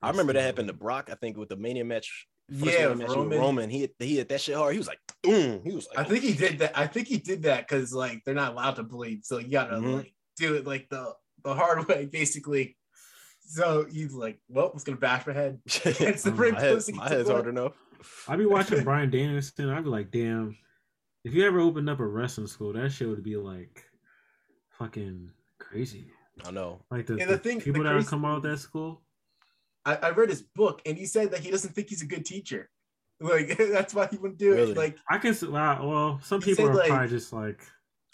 I remember that happened to Brock. I think with the Mania match. First Yeah, Mania match with Roman. Roman. He hit, he hit that shit hard. He was like, boom. He was like, I think he did that. I think he did that because like they're not allowed to bleed, so you gotta Mhm. like do it like the the hard way, basically. So he's like, well, I'm just gonna bash my head. It's the ring my, head, post my head's hard enough. I'd be watching Bryan Danielson. I'd be like, damn, if you ever opened up a wrestling school, that shit would be like fucking crazy. I know. Like the, And the the thing- the people that would crazy come out of that school. I, I read his book, and he said that he doesn't think he's a good teacher. Like that's why he wouldn't do Really? it. Like I can s- wow, well, some people said, are like- probably just like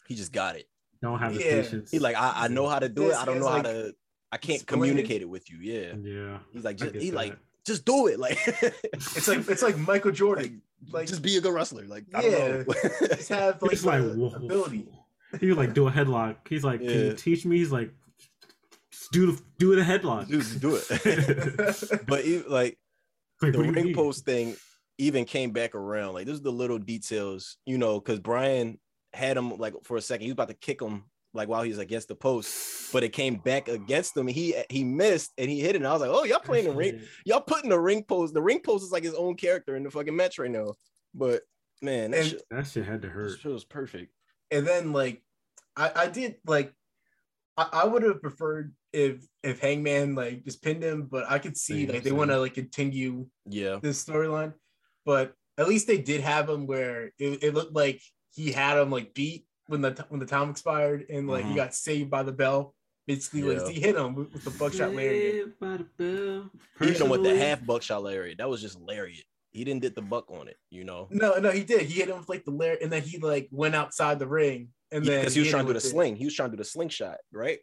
He just got it. Don't have the Yeah. patience. He like, I, I know how to do it. I don't yes, know how like, to. I can't communicate it with you. Yeah. yeah. He's like, just, he that. like, just do it. Like, it's like it's like Michael Jordan. like, like- just be a good wrestler. Like, I Yeah. don't know. Just have like, He's like, ability. He would like do a headlock. He's like, can you teach me? He's like, do the do the headlock. Dude, do it. but he, like, Like, the what do you ring post thing even came back around. Like, this is the little details, you know, because Bryan had him like for a second. He was about to kick him like while he was against the post, but it came back against him. He he missed and he hit it. And I was like, oh, y'all playing the ring. Y'all putting the ring post. The ring post is like his own character in the fucking match right now. But man, that And- shit, That shit had to hurt. shit was perfect. and then like I, I did like I, I would have preferred if if Hangman like just pinned him, but I could see Same, like they want to like continue Yeah. this storyline. But at least they did have him where it, it looked like he had him like beat when the when the time expired and like Mhm. he got saved by the bell. Basically, like he hit him with, with the buckshot lariat. Saved by the bell. He hit him with the half buckshot lariat. That was just lariat. He didn't get the buck on it, you know. No, no, he did. He hit him with like the lariat, and then he like went outside the ring, and then Because he was hit trying to do the with it. sling. He was trying to do the slingshot, right?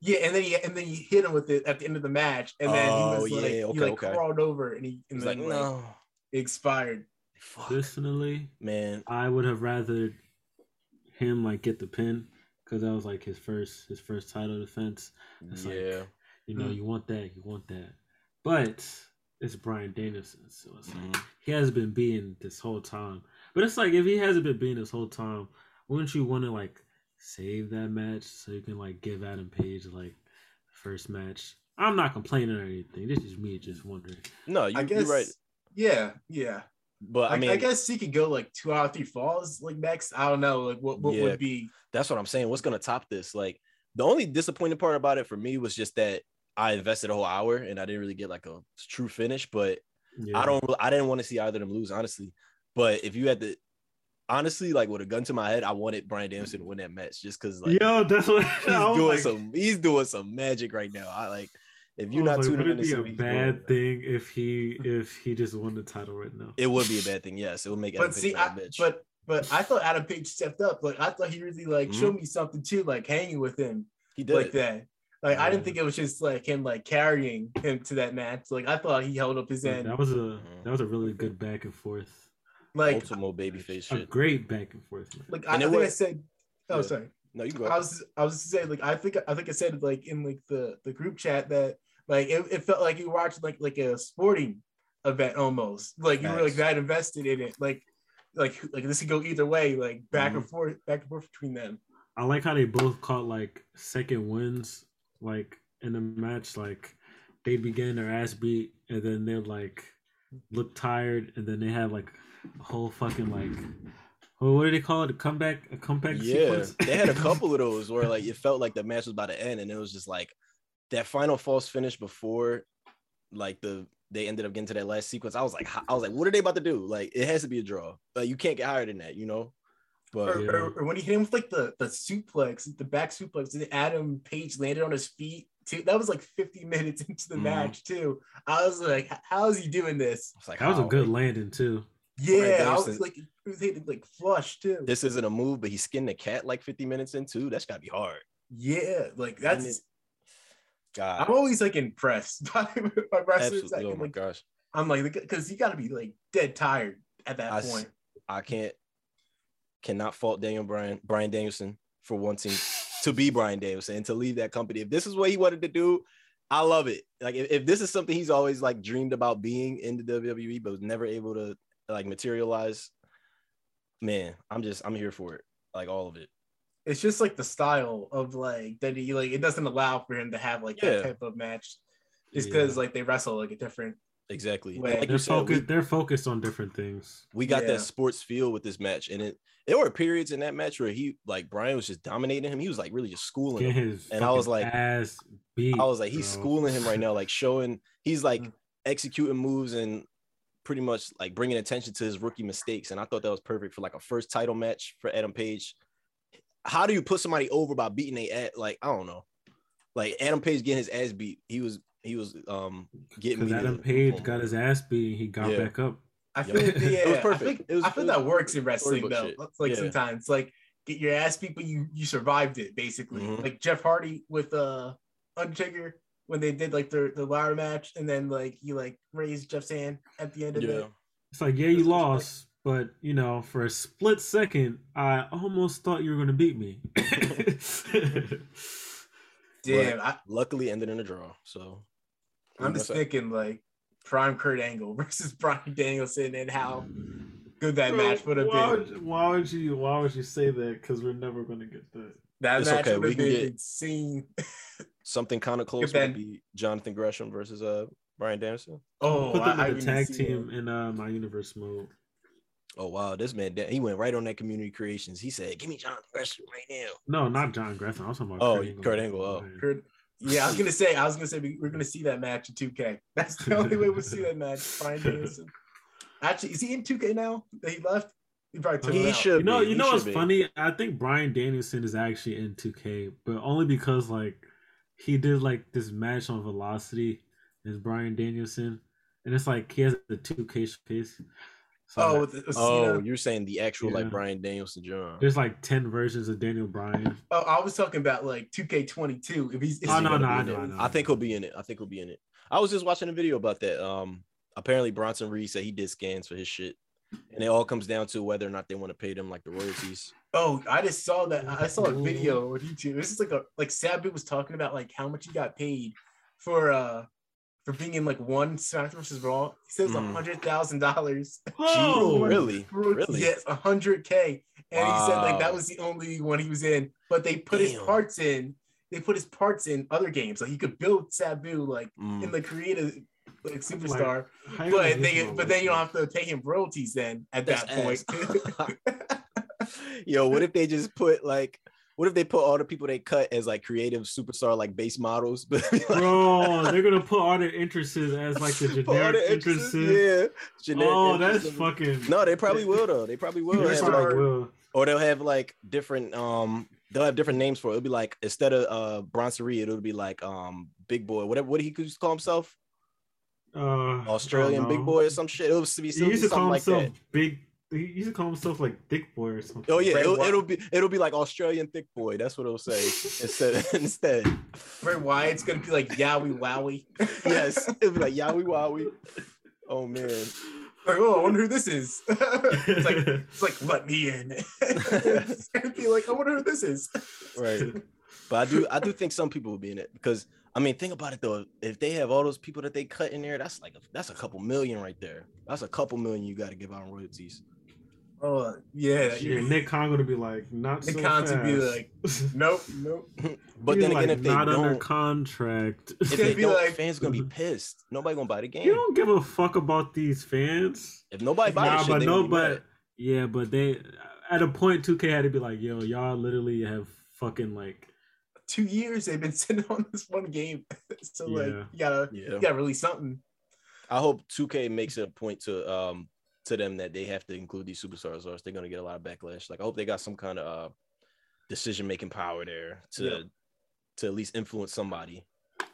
Yeah, and then he and then he hit him with it at the end of the match, and then Oh, he was like, yeah, he okay, like okay. crawled over, and he and He's then like, like, no, expired. Fuck, Personally, man. I would have rather him like get the pin because that was like his first his first title defense. It's like- yeah, You know, Mm. you want that, you want that. But it's Bryan Danielson, so it's like Mhm. he has been being this whole time. But it's like if he hasn't been being this whole time, wouldn't you want to like save that match so you can like give Adam Page like the first match? I'm not complaining or anything. This is me just wondering. no, you, I guess. you're right. Yeah, yeah. But I, I mean, I guess he could go like two out of three falls like next. I don't know. Like what, what Yeah. would be? that's what I'm saying. What's gonna top this? Like the only disappointing part about it for me was just that I invested a whole hour and I didn't really get like a true finish. But Yeah. I don't. I didn't want to see either of them lose, honestly. But if you had to, honestly, like with a gun to my head, I wanted Bryan Danielson to win that match just because like Yo, that's what he's doing like, some he's doing some magic right now. I like if you're was not like, tuning would it to be a what he's doing, bad like, thing if he if he just won the title right now? it would be a bad thing. Yes, it would make Adam But Page see, look like I, a bitch. but but I thought Adam Page stepped up. Like I thought he really like Mhm. showed me something too, like hanging with him he did. like that. Like I didn't think it was just like him like carrying him to that match. Like I thought he held up his Like, end. that was a Mhm. that was a really good back and forth, Like Ultimo babyface a shit. great back and forth. man. like I, I And it think I said. Oh, Yeah. sorry. No, you go. I was I was saying like I think I think I said like in like the the group chat that like it, it felt like you were watching like like a sporting event almost like you were like that invested in it like like like this could go either way like back Mhm. and forth back and forth between them. I like how they both caught like second wins, like in the match. Like they began their ass beat, and then they like look tired, and then they had like a whole fucking like, oh, what do they call it? A comeback, a comeback yeah, sequence. they had a couple of those where like it felt like the match was about to end, and it was just like that final false finish before like the they ended up getting to that last sequence. I was like, I was like, what are they about to do? Like, it has to be a draw. Like, you can't get higher than that, you know. But Or, Yeah. or, or when he hit him with like the the suplex, the back suplex, and Adam Page landed on his feet too. That was like 50 minutes into the Mhm. match too. I was like, how is he doing this? it's like That was a good Like, landing too. Yeah, I was Danielson- like, it was hitting like flush too. This isn't a move, but he skinned the cat like 50 minutes into. That's gotta be hard. Yeah, like that's. God, I'm always like impressed by, by wrestlers. absolutely. Oh my like, gosh, I'm like, because you got to be like dead tired at that I point. I can't cannot fault Daniel Bryan Brian Danielson for wanting to be Bryan Danielson and to leave that company. If this is what he wanted to do, I love it. Like if, if this is something he's always like dreamed about being in the WWE, but was never able to like materialize, man, I'm just I'm here for it. Like all of it. It's just like the style of like that he like it doesn't allow for him to have like Yeah. that type of match. Just Yeah. because like they wrestle like a different. Exactly. Wait, like They're you said, we- focused. They're focused on different things. we got Yeah. that sports feel with this match and it there were periods in that match where he like Bryan was just dominating him he was like really just schooling Get him And I was like- ass beat. I was like he's bro. schooling him right now like showing he's like Mm. executing moves and pretty much like bringing attention to his rookie mistakes and I thought that was perfect for like a first title match for Adam Page how do you put somebody over by beating a at like I don't know like Adam Page getting his ass beat he was he was um getting me Because to- Adam Page got his ass beat. He got Yeah. back up. I Yep. feel like, yeah, It was I perfect. think, It was- I feel it that works in wrestling though. shit. Like Yeah. sometimes like get your ass beat, but you you survived it basically. Mhm. Like Jeff Hardy with uh Undertaker when they did like the the ladder match, and then like he like raised Jeff's hand at the end of yeah it. It's like, yeah, you This was lost, but you know, for a split second, I almost thought you were gonna beat me. Damn, I, luckily ended in a draw so I'm just thinking like prime Kurt Angle versus Bryan Danielson and how good that match would have why been. Would, why would you? Why would you say that? Because we're never gonna get that. That It's match okay, would we have can been get- insane. something kind of close then- would be Jonathan Gresham versus uh Bryan Danielson. Oh, Put them I, I in the tag team that. in uh, my universe mode. Oh wow, this man he went right on that community creations. He said, "Give me John Gresham right now." No, not John Gresham. I was talking about Oh, Kurt Angle. Kurt Angle, oh. Kurt- Yeah, I was gonna say, I was gonna say we, we're gonna see that match in 2K. That's the only way we'll see that match. Bryan Danielson. Actually, is he in 2K now that he left? He probably took He it out. should. You know, be. you He know should what's be. funny? I think Bryan Danielson is actually in 2K, but only because like he did like this match on Velocity as Bryan Danielson, and it's like he has the 2K showcase. So Oh, with, with Oh, Cena. you're saying the actual Yeah. like Bryan Danielson John. there's like 10 versions of Daniel Bryan. oh, I was talking about like 2K22. If he's, is Oh, he no, no, I know. I know. I think he'll be in it. I think he'll be in it. I was just watching a video about that. Um, apparently Bronson Reed said he did scans for his shit, and it all comes down to whether or not they want to pay them like the royalties. Oh, I just saw that. I saw a video on YouTube. This is like a like Sabu was talking about like how much he got paid for uh for being in like one SmackDown versus Raw. He says a Mm. hundred thousand dollars. Oh, really? Really? Yes, a hundred K. And he said like that was the only one he was in. But they put his parts in. They put his parts in other games. Like you could build Sabu like Mm. in the creative like superstar. How but they but then you don't have to pay him royalties then at That's that point. Yo, what if they just put like, what if they put all the people they cut as like creative superstar like base models? But like, Bro, they're gonna put all their interests as like the generic the interests. yeah. Generic Oh, that's fucking. No, they probably will though. They probably will. They probably like- will. or they'll have like different um they'll have different names for it. It'll be like instead of uh Bronson it'll be like um Big Boy, whatever what he to call himself, Uh, Australian Big. Boy or some shit. It'll be, He it'll be used to something call like himself that. Big. He used to call himself like Thick Boy or something. Oh yeah, Bray it'll, Wyatt. it'll be it'll be like Australian Thick Boy. That's what it'll say instead. instead, Bray Wyatt's gonna be like Yowie Wowie. yes, it'll be like Yowie Wowie. Oh man, like, oh, I wonder who this is. it's like it's like let me in. it's gonna be like, I wonder who this is. right. But I do I do think some people will be in it because I mean think about it though. If they have all those people that they cut in there, that's like a, that's a couple million right there. That's a couple million you got to give out in royalties. Oh yeah, Yeah, Nick Khan gonna be like, not Nick so Khan's fast. gonna be like, nope, nope. But He's then again, if they not under don't, contract. if gonna they be don't, like- fans gonna be pissed. Nobody gonna buy the game. you don't give a fuck about these fans. If nobody buy Nah, the shit, but they no, be but mad. yeah, but they at a point 2K had to be like, yo, y'all literally have fucking like Two years they've been sitting on this one game, so like Yeah. you gotta yeah. you gotta release something. I hope 2K makes it a point to um to them that they have to include these superstars, or else they're gonna get a lot of backlash. Like I hope they got some kind of uh, decision making power there to Yeah. to at least influence somebody.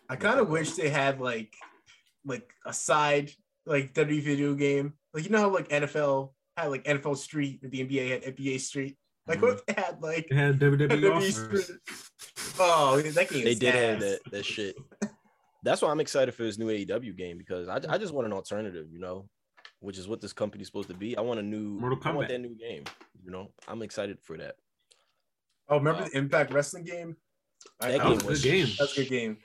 I kind of wish they had like like a side like WWE video game. Like you know how like NFL had like NFL Street or the NBA had NBA Street. Like what if they had like they had WWE WWE Street? Oh, that game. They is did have that that shit. That's why I'm excited for this new AEW game because I, I just want an alternative, you know, which is what this company's supposed to be. I want a new Mortal Kombat. I want that new game. You know, I'm excited for that. Oh, remember Wow. the Impact Wrestling game? I- That I game was- was a good game. That's a good game.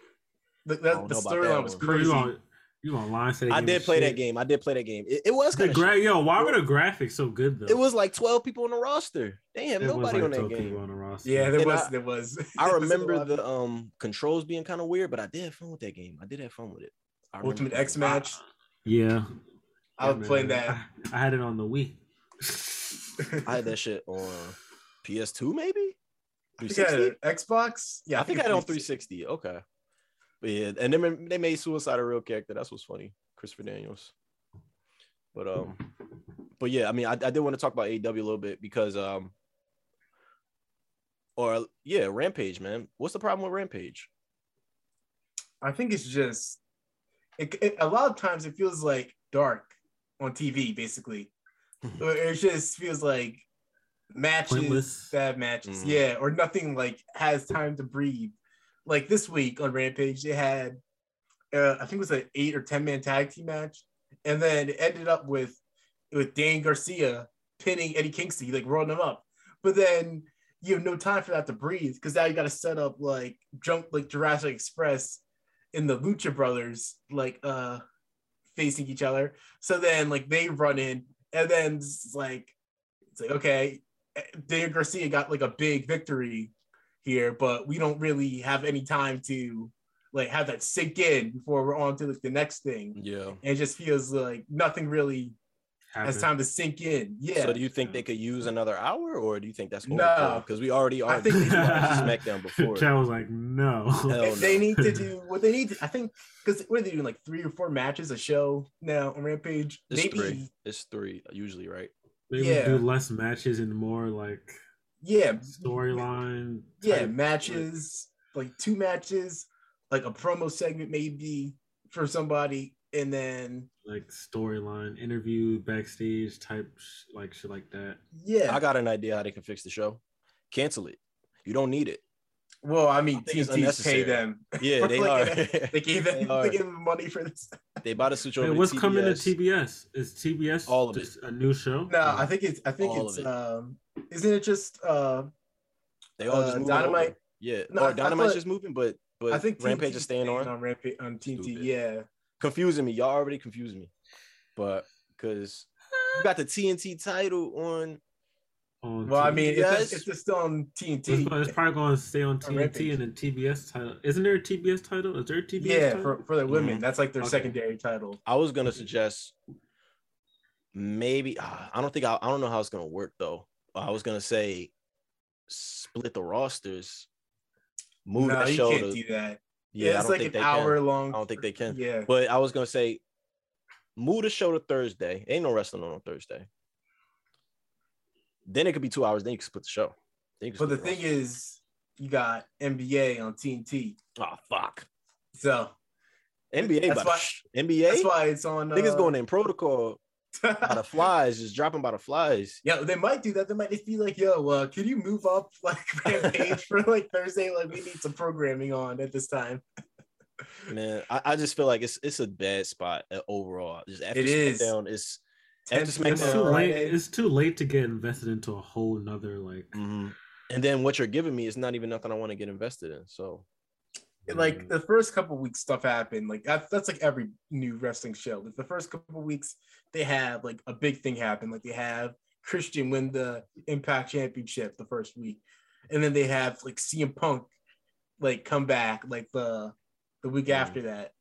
The, that, the storyline was one. Bro, you crazy. on you on line say I did play shit. that game. I did play that game. It, it was The kind gra- yo, why were the graphics so good though? it was like 12 people on the roster. They have It was nobody like on that game. on the roster. Yeah, there And was. I- there was. I there was remember the um controls being kind of weird, but I did have fun with that game. I did have fun with it. I remember Ultimate playing X match. yeah. I Yeah, was playing man. that. I, I had it on the Wii. I had that shit on PS2, maybe. I think I had Xbox. Yeah, I think I had it on 360. 360. Okay. But yeah, and then they made Suicide a real character. That's what's funny, Christopher Daniels. But um, but yeah, I mean, I, I did want to talk about AW a little bit because um, or yeah, Rampage, man. What's the problem with Rampage? I think it's just it, it- a lot of times it feels like dark on TV, basically. It just feels like matches, Pointless. bad matches, Mhm. yeah, or nothing like has time to breathe. Like this week on Rampage, they had uh, I think it was an eight or ten man tag team match, and then it ended up with with Dan Garcia pinning Eddie Kingston, like rolling him up. But then you have no time for that to breathe because now you got to set up like jump like Jurassic Express in the Lucha Brothers like uh facing each other. So then like they run in and then it's like it's like okay, Dan Garcia got like a big victory here, but we don't really have any time to like have that sink in before we're on to like the next thing. Yeah. And it just feels like nothing really has Happened. time to sink in. Yeah. So do you think they could use another hour, or do you think that's No. Because we already are. I are. think- SmackDown before. Chad was like, no. Hell they need to do what they need to, I think because what are they doing like three or four matches a show now on Rampage? It's Maybe three. It's three usually, right? Maybe Yeah. do less matches and more like yeah, storyline. yeah, type- matches, like two matches, like a promo segment maybe for somebody, and then like storyline interview backstage type sh- like shit like that. yeah. I got an idea how they can fix the show. Cancel it. You don't need it. well, I mean, I think pay unnecessary. them. Yeah, they are. They gave them, They are. they gave them money for this. They bought a switch over. Wait, to what's coming to TBS. TBS? Is TBS All of just a new show? No, I think it's. I think All it's. it. Um, isn't it just? Uh, They all just uh, moving Dynamite? over. Yeah, No, or Dynamite's thought- just moving, but but I think Rampage TNT is staying on. on Rampage on TNT. Stupid. Yeah. Confusing me. Y'all already confusing me. But because you got the TNT title on. On Well, I mean, if, it's, if it's still on it's, TNT, it's probably going to stay on On TNT Rampage. and then TBS title. Isn't there a TBS title? Is there a TBS yeah, title? for, for the women, Mhm. that's like their Okay. secondary title. I was gonna suggest maybe ah, I don't think I, I don't know how it's gonna work though. I was gonna say split the rosters, move no, that you can't to do that. Yeah, I it's don't like think an they hour can. long. I don't think they can. Yeah, But I was gonna say, move the show to Thursday. Ain't no wrestling on Thursday. Then it could be two hours. Then you can split the show. Then you can but the thing is, you got NBA on TNT, oh fuck, so NBA, That's why- NBA. that's why it's on. Niggas uh, going in protocol by the flies, just dropping by the flies. Yeah, they might do that. They might just be like, "Yo, uh, can you move up like Rampage for like Thursday? Like, we need some programming on at this time." Man, I, I just feel like it's it's a bad spot uh, overall. Just after It is. SmackDown, it's 10 After p.m. It's too late. It's too late to get invested into a whole nother like. mhm. and then what you're giving me is not even nothing I want to get invested in. So like the first couple weeks stuff happened like that's, that's like every new wrestling show like the first couple weeks they have like a big thing happen like they have christian win the impact championship the first week and then they have like cm punk like come back like the the week Mhm. after that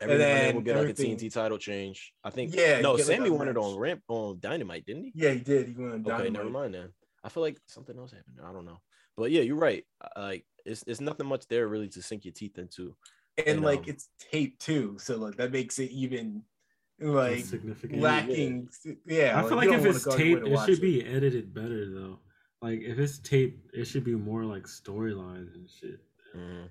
every and then we'll get like a TNT title change. I think. Yeah, No, like, Sammy won it on ramp on Dynamite, didn't he? yeah he did he went on Okay, never mind then. I feel like something else happened. I don't know. But yeah, you're right. Like it's it's nothing much there really to sink your teeth into. and And, like um, it's taped too so like that makes it even like significant. lacking yeah I feel like if it's tape, anywhere taped, to it should be edited better though. Like if it's tape, it should be more like storylines and shit. Mhm.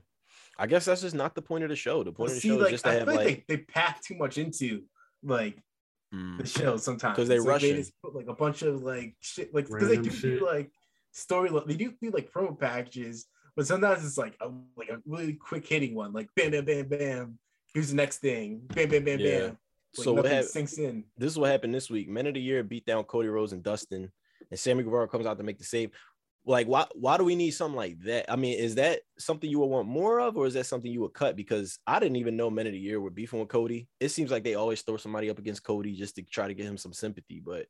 I guess that's just not the point of the show. The point Well, of the see, show like, is just to I have feel like, like they, they pack too much into like mm, the show sometimes because they It's like rushing. just put like a bunch of like shit like because they do Random shit. do like story they do do like promo packages but sometimes it's like a like a really quick hitting one like bam bam bam bam here's the next thing bam bam bam Yeah. bam like so what nothing hap- sinks in this is what happened this week. Men of the year beat down Cody Rhodes and Dustin, and Sammy Guevara comes out to make the save. Like, why why do we need something like that? I mean, is that something you would want more of, or is that something you would cut? Because I didn't even know Men of the Year were beefing with Cody. It seems like they always throw somebody up against Cody just to try to get him some sympathy, but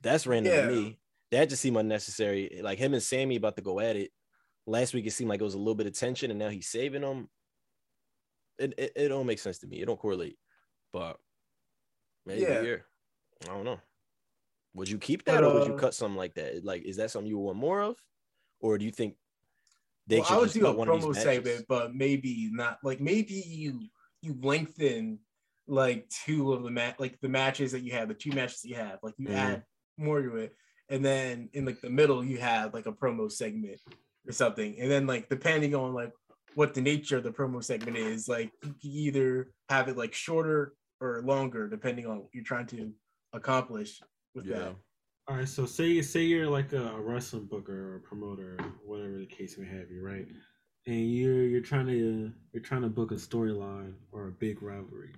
that's random Yeah. to me. That just seemed unnecessary. Like him and Sammy about to go at it. Last week it seemed like it was a little bit of tension, and now he's saving them. It it, it don't make sense to me. It don't correlate. But maybe Yeah. yeah. I don't know. Would you keep But, that or would you uh, cut something like that? Like, is that something you want more of, or do you think they well, should I would do a cut one of promo segment but maybe not like maybe you you lengthen like two of the mat like the matches that you have the two matches you have like you Mhm. add more to it and then in like the middle you have like a promo segment or something and then like depending on like what the nature of the promo segment is like you can either have it like shorter or longer depending on what you're trying to accomplish with Yeah. that All right, so say say you're like a, a wrestling booker or a promoter, or whatever the case may have you, right? And you're you're trying to you're trying to book a storyline or a big rivalry.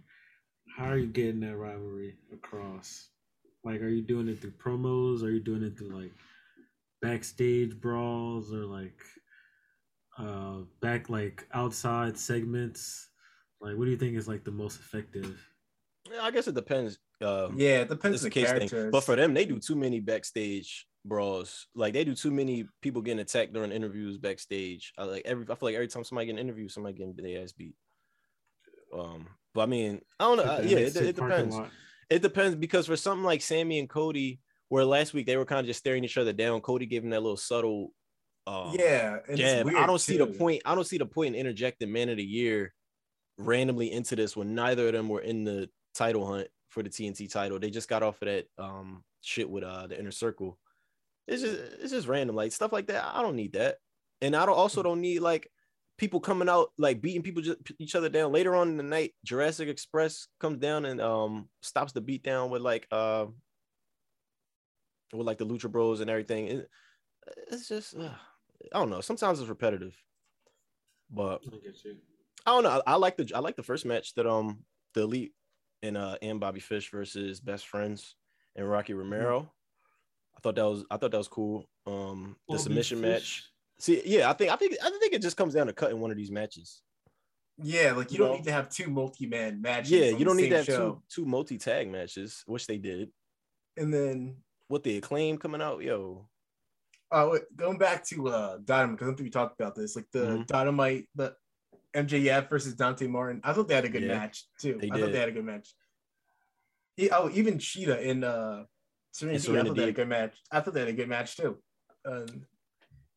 How are you getting that rivalry across? Like, are you doing it through promos? Are you doing it through like backstage brawls or like uh back like outside segments? Like, what do you think is like the most effective? Yeah, I guess it depends. Um, yeah it depends it's on a the case characters thing. But for them, they do too many backstage brawls. Like they do too many people getting attacked during interviews backstage. I like every. I feel like every time somebody get an interview, somebody getting their ass beat. Um, but I mean, I don't know. Like Uh, yeah, it, it depends. It depends because for something like Sammy and Cody, where last week they were kind of just staring each other down. Cody gave him that little subtle. Um, yeah and it's jab. I don't see the point. I don't see the point in interjecting Man of the Year randomly into this when neither of them were in the title hunt for the TNT title. They just got off of that um shit with uh the inner circle. It's just it's just random like stuff like that. I don't need that, and I don't also don't need like people coming out like beating people just each other down later on in the night. Jurassic Express comes down and um stops the beat down with like uh with like the Lucha Bros and everything. It- it's just uh, I don't know. Sometimes it's repetitive, but I. Don't know. I, I like the I like the first match that um the elite and uh and Bobby Fish versus Best Friends and Rocky Romero. I thought that was I thought that was cool. Um the Bobby submission Fish? match. See, yeah, I think I think I think it just comes down to cutting one of these matches. Yeah, like you You don't know? need to have two multi-man matches. Yeah, you don't need to have show. two two multi tag matches, which they did. And then With the acclaim coming out, yo, uh going back to uh Dynamite, because I think we talked about this. Like the Mhm. Dynamite, the MJF versus Dante Martin. I thought they had a good Yeah, match too. they I thought they had a good match. He, oh, even Cheetah in uh Serenity, I thought they had a good match. I thought they had a good match too. Um,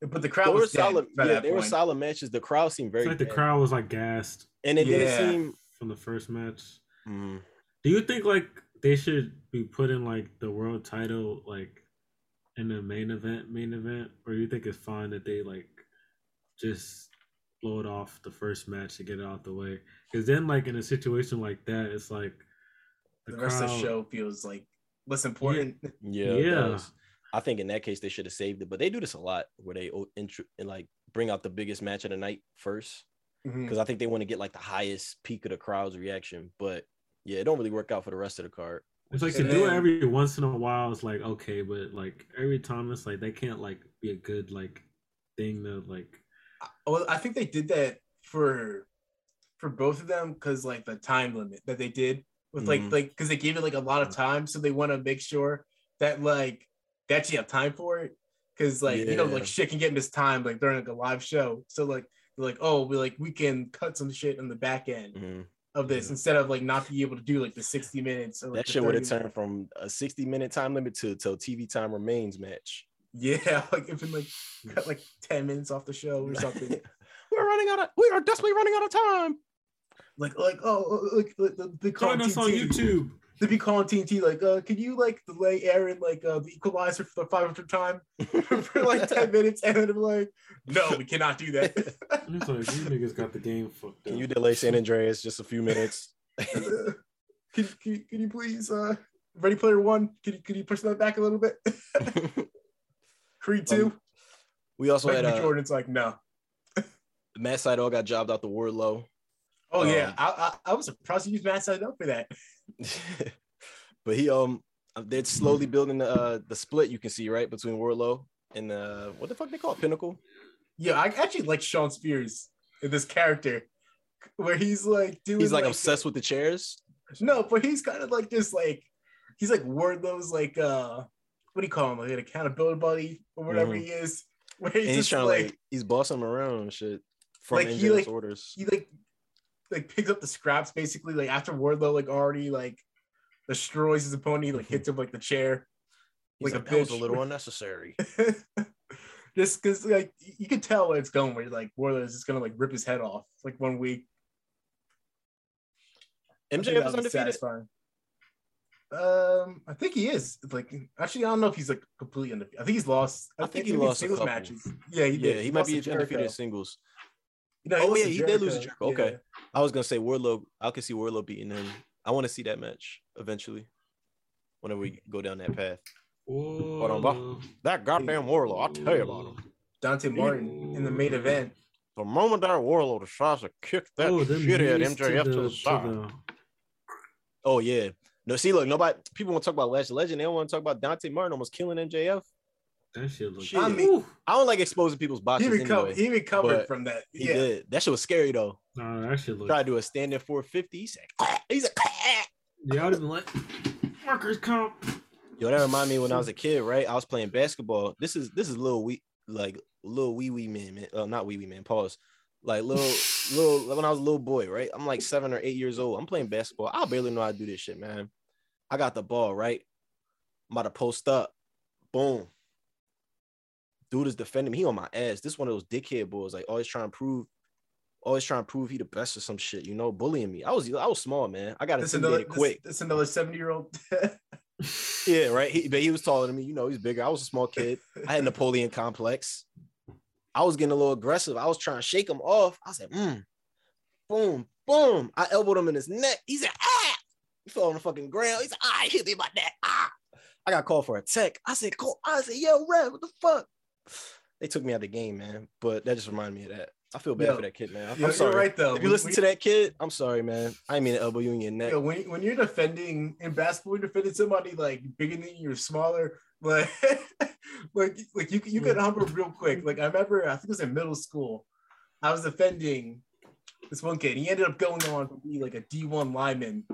but the crowd They were was dead solid. Yeah, that they were solid matches. The crowd seemed very It's like the crowd was like gassed and it Yeah. didn't seem. from the first match. Mhm. Do you think like they should be putting like the world title like in the main event, main event, or you think it's fine that they like just blow it off the first match to get it out the way? Because then, like in a situation like that, it's like The rest of the show feels like less important. Yeah, it Yeah. I think in that case they should have saved it, but they do this a lot where they intro and like bring out the biggest match of the night first mm-hmm. because I think they want to get like the highest peak of the crowd's reaction. But yeah, it don't really work out for the rest of the card. It's like to do it every once in a while. It's like okay, but like every time it's like they can't like be a good like thing to like. Well, I think they did that for for both of them because like the time limit that they did with like Mhm. like because they gave it like a lot of time, so they want to make sure that like they actually have time for it. Because like you know like shit can get in this time like during like a live show, so like they're like oh we like we can cut some shit in the back end Mhm. Of this instead of like not be able to do like the sixty minutes. Or, like, That the shit would have turned from a 60 minute time limit to till TV time remains match. Yeah, like if in like cut like ten minutes off the show or something. We're running out of. We are desperately running out of time. like like oh, oh like, like the the Join us on YouTube. To be calling TNT like, uh, can you like delay Aaron like uh the equalizer for the 500th time for like 10 minutes? And then I'm like, no, we cannot do that. It's like you niggas got the game fucked Can up. you delay San Andreas just a few minutes? can, can, you- can you please uh Ready Player One? Can you can you push that back a little bit? Creed two. Um, we also had uh, Jordan's like, no. Matt Sydal got jobbed out the Wardlow. Oh yeah, um, I, I I was surprised you used Matt Sydal for that. but he um they're slowly building the uh, the split you can see right between Wardlow and uh what the fuck they call it Pinnacle. Yeah, I actually like Shawn Spears in this character, where he's like doing He's like obsessed with the chairs. No, but he's kind of like just like he's like Wardlow's like uh what do you call him? Like an accountability buddy or whatever Mhm. he is. Where he's, he's just trying like, to like he's bossing him around and shit from Like, like, he, like- orders. he like like picks up the scraps basically like after Wardlow like already like destroys his opponent, he like hits him like the chair. He's like like, a that was a little unnecessary. just because like you can tell where it's going where like Wardlow is just gonna like rip his head off like one week. I think MJF is undefeated. satisfying. Um, I think he is. Like, actually, I don't know if he's like completely undefeated. I think he's lost. I think he lost a singles couple. matches. Yeah, he did. Yeah, he might be undefeated in Oh, yeah, to he did lose to Jericho. Okay. Yeah. I was gonna say Wardlow. I could see Wardlow beating him. I want to see that match eventually. Whenever we go down that path. Hold on, That goddamn Wardlow, I'll tell you about him. Dante Martin in the main event. The moment that Wardlow decides to kick that Oh, shit at MJF to the, to side. the- Oh yeah. No, see, look, nobody. People want to talk about Lash Legend. They don't want to talk about Dante Martin almost killing MJF. That shit looks. I mean, I don't like exposing people's he recovered. anyway. he recovered from that. He yeah, did. That shit was scary though. Nah, that shit looks. Try to do a stand at 450. He said, he's like, Yeah, I'd have been like, workers comp. yo, that remind me when I was a kid, right? I was playing basketball. This is this is little wee like little wee wee man, man. Uh, not wee wee man. Pause. Like little little when I was a little boy, right? I'm like seven or eight years old. I'm playing basketball. I barely know how to do this shit, man. I got the ball, right? I'm about to post up. Boom. Dude is defending me. He on my ass. This one of those dickhead boys, like always trying to prove, always trying to prove he the best or some shit, you know, bullying me. I was I was small, man. I got that's another. intimidated quick. That's, that's another seventy year old. Yeah, right. He, but he was taller than me. You know, he's bigger. I was a small kid. I had Napoleon complex. I was getting a little aggressive. I was trying to shake him off. I said, mm. boom, boom. I elbowed him in his neck. He said, ah. He fell on the fucking ground. He said, ah, hit me in my neck. Ah. I got called for a tech. I said, call. I said, yo, Red, what the fuck? They took me out of the game, man. But that just reminded me of that. I feel bad Yo, for that kid, man. I'm You're, sorry. you're right though. If you When- listen when- to that kid, I'm sorry, man. I mean elbow you in your neck. Yo, when, when you're defending in basketball, you're defending somebody like bigger than you, or smaller, like like like you you get humbled real quick. Like I remember, I think it was in middle school. I was defending this one kid. He ended up going on to be like a D1 lineman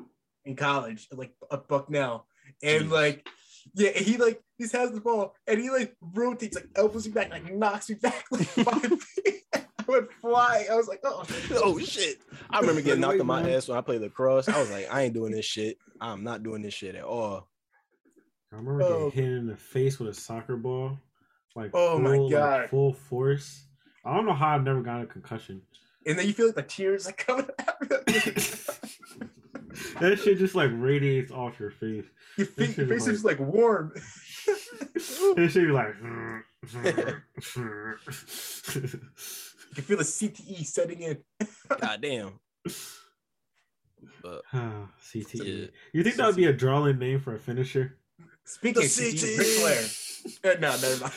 in college, like a Bucknell, and Jeez. like. Yeah, he like he has the ball and he like rotates, like elbows me back, like knocks me back like five feet. I went flying. I was like, oh, oh shit. I remember getting knocked Wait, on my man. ass when I played lacrosse. I was like, I ain't doing this shit. I'm not doing this shit at all. I remember Oh. getting hit in the face with a soccer ball. like Oh my full, like, God. full force. I don't know how I've never gotten a concussion. And then you feel like the tears like coming out. That shit just like radiates off your face. your, That your shit face is is like warm. That shit be like. You can feel the CTE setting in. God damn. But CTE. Yeah. You think that would be a drawing name for a finisher? Speaking The of CTE, CTE. Ric Flair. Uh, no, never mind.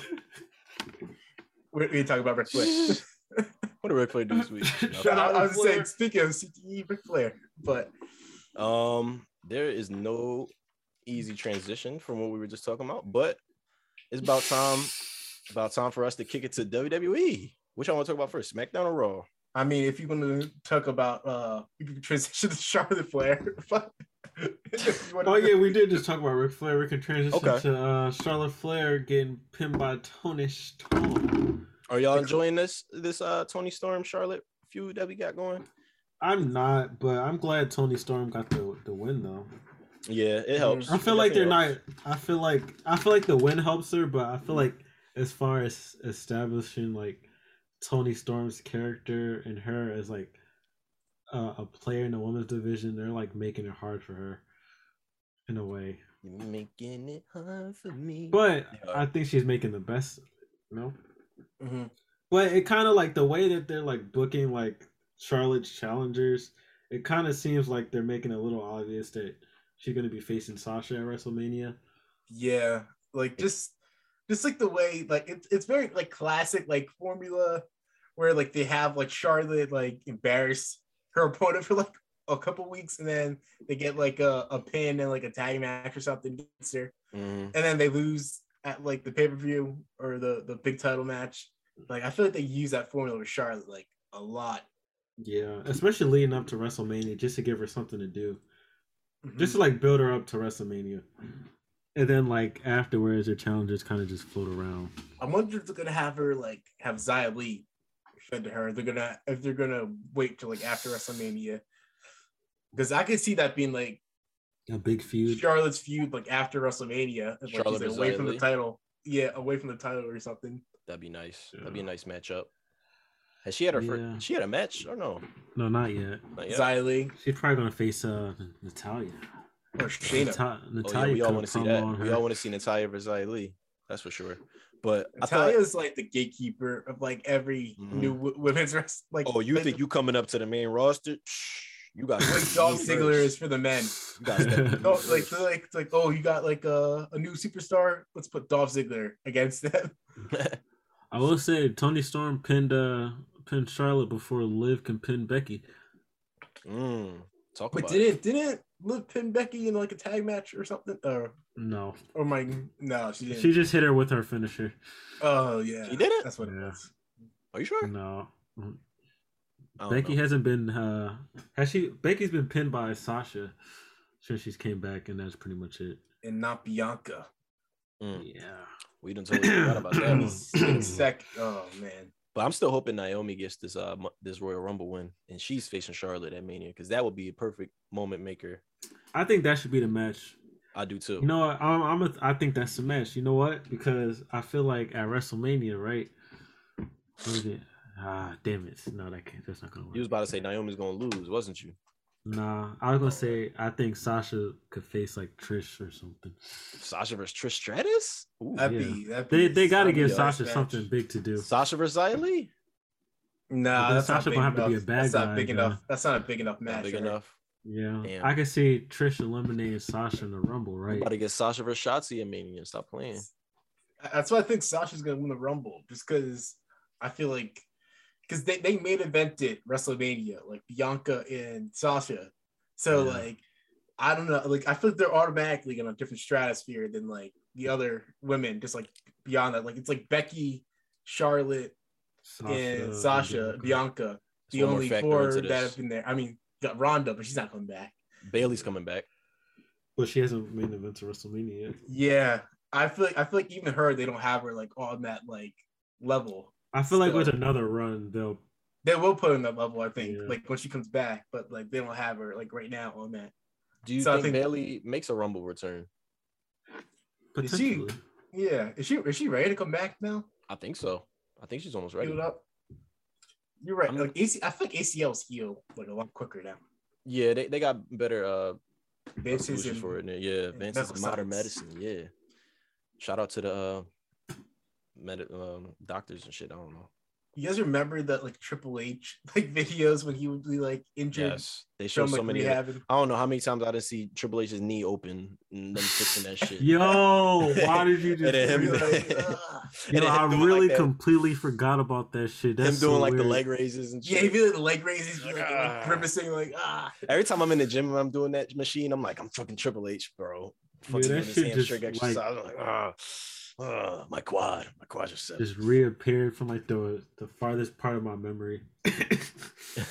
We're, we're talking about Ric Flair. what did Ric Flair do this week? Shut I, up, I Ric was saying, speaking of CTE, Ric Flair, but Um, there is no easy transition from what we were just talking about, but it's about time, about time for us to kick it to WWE. Which I want to talk about first, SmackDown or Raw? I mean, if you're gonna talk about uh, you can transition to Charlotte Flair. If you wanna- Oh yeah, we did just talk about Ric Flair. We can transition Okay. to uh, Charlotte Flair getting pinned by Toni Storm. Are y'all enjoying this this uh Toni Storm Charlotte feud that we got going? I'm not, but I'm glad Toni Storm got the the win though. Yeah, it helps. I feel It like they're definitely not. I feel like I feel like the win helps her, but I feel like as far as establishing like Toni Storm's character and her as like uh, a player in the women's division, they're like making it hard for her in a way. helps. making it hard for me. But Yeah. I think she's making the best. You know. Mhm. But it kind of like the way that they're like booking like Charlotte's challengers. It kind of seems like they're making it a little obvious that she's gonna be facing Sasha at WrestleMania. Yeah, like just just like the way like it's it's very like classic like formula where like they have like Charlotte like embarrass her opponent for like a couple weeks and then they get like a, a pin and like a tag match or something against her Mhm. and then they lose at like the pay-per-view or the the big title match. Like I feel like they use that formula with Charlotte like a lot. Yeah, especially leading up to WrestleMania, just to give her something to do, Mhm. just to like build her up to WrestleMania, and then like afterwards, her challenges kind of just float around. I wonder if they're gonna have her like have Xia Li fed to her. They're gonna if they're gonna wait till like after WrestleMania, because I could see that being like A big feud. Charlotte's feud like after WrestleMania, like, Charlotte she's, like, away from the title. Yeah, away from the title or something. That'd be nice. That'd be a nice matchup. Has she had her Yeah. first, she had a match or no? No, not yet. Not yet. Xia She's probably gonna face uh Natalya. or Shayna. Nata- Oh, yeah, Natalya we all want to see that. We all want to see Natalya versus Xia Li. That's for sure. But I thought, Natalya's like the gatekeeper of like every Mhm. new w- women's wrest. Like, oh, you like, think you coming up to the main roster? Shh, You got like Dolph Ziggler is for the men. You got No, like like like oh you got like a, a new superstar. Let's put Dolph Ziggler against them. I will say Toni Storm pinned uh pinned Charlotte before Liv can pin Becky. mm, talk But about didn't it. didn't Liv pin Becky in like a tag match or something? Or No, or my no she didn't. she just hit her with her finisher. oh yeah, She did it? That's what it Yeah. was. Are you sure? No, Becky know. hasn't been. uh Has she? Becky's been pinned by Sasha since she's came back, and that's pretty much it. And not Bianca. Mm, Yeah. we done totally forgot about that. Sec. Oh man. But I'm still hoping Naomi gets this uh this Royal Rumble win, and she's facing Charlotte at Mania because that would be a perfect moment maker. I think that should be the match. I do too. You know? I'm, I'm a, I think that's the match. You know what? Because I feel like at WrestleMania, right? What is it? Ah, damn it! No, that can't. That's not gonna work. you was about to say Naomi's gonna lose, wasn't you? Nah, I was gonna say I think Sasha could face like Trish or something. Sasha versus Trish Stratus. Ooh. That'd Yeah. be that'd They be they got to give Sasha match. something big to do. Sasha versus Xia Li. Nah, that's Sasha not big gonna have to be a bad That's not big though. enough. That's not a big enough Not match. big right? enough. Yeah, Damn. I could see Trish eliminating Sasha in the Rumble, I'm right? about to get Sasha versus Shotzi at Mania. Stop playing. That's why I think Sasha's gonna win the Rumble, just because I feel like because they, they main evented WrestleMania, like Bianca and Sasha. So Yeah. like I don't know, like I feel like they're automatically in a different stratosphere than like the other women, just like beyond that. Like it's like Becky, Charlotte, and Sasha, Bianca, It's the only four that this. have been there. I mean, got Ronda, but she's not coming back. Bayley's coming back. but she hasn't made an event to WrestleMania yet. Yeah, I feel like I feel like even her, they don't have her like on that like level. I feel like with another run, they'll They will put her on that level, I think, Yeah. like when she comes back, but like they don't have her like right now on that. Do you So think, think- Bayley makes a Rumble return? Is she- potentially. Yeah, is she is she ready to come back now? I think so. I think she's almost ready. it up. You're right. I'm- like AC, I feel like ACLs heal like a lot quicker now. Yeah, they, they got better uh Advances in- for it. now. Yeah, in advances in modern science. medicine. Yeah. Shout out to the uh med- um, doctors and shit. I don't know. You guys remember that like Triple H like videos when he would be like injured? Yes, they show from, so like, many. of that. rehabbing? I don't know how many times I didn't see Triple H's knee open and them fixing that shit. Yo, why did you And just? then him, You're like, and "Ugh." Yo, then I really like completely forgot about that shit. That's him doing so like the leg raises and Yeah, shit. he'd be like the leg raises, he'd be, like, Ah. like grimacing, like ah. Every time I'm in the gym and I'm doing that machine, I'm like, I'm fucking Triple H, bro. Yeah, that shit just, hamstring like- I'm like, ah, ah, my quad, my quads are just reappeared from like the the farthest part of my memory.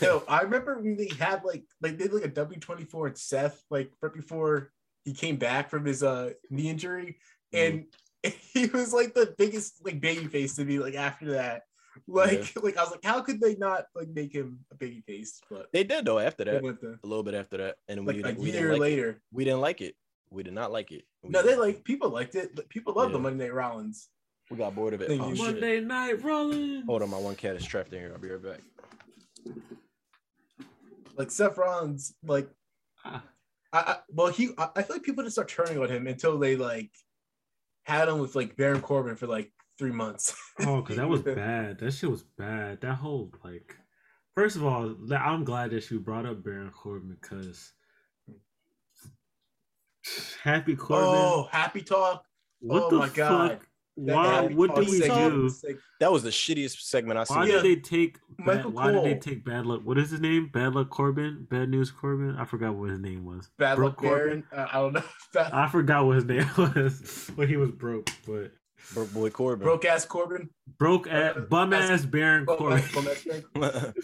No, I remember when they had like like they did like a W twenty four at Seth like right before he came back from his uh knee injury, and he was like the biggest like baby face to me like after that. Like like I was like, how could they not like make him a baby face? But They did though after that, the a little bit after that, and we like a didn't, we year didn't like later. It. We didn't like it. We did not like it. We, No, they like people liked it. but People love the Monday Night Rollins. we got bored of it. Thank Oh, you. shit. Monday night Rollins. Hold on, my one cat is trapped in here. I'll be right back. Like Seth Rollins, like Ah. I, I well he I, I feel like people didn't start turning on him until they like had him with like Baron Corbin for like three months. Oh, cause that was bad. That shit was bad. That whole like, first of all, I'm glad that you brought up Baron Corbin because Happy Corbin. Oh, happy talk. what oh the my God. fuck? That Why? What Talk did we segment do? was, That was the shittiest segment I saw. Why. Yeah. did they take? Bad, Michael why did they take bad luck? What is his name? Bad luck Corbin. Bad news Corbin. I forgot what his name was. Bad Broke luck Baron. Uh, I don't know. Bad, I forgot what his name was when he was broke, but Broke boy Corbin. broke ass Corbin. broke at bum ass Baron Corbin. bum ass Baron.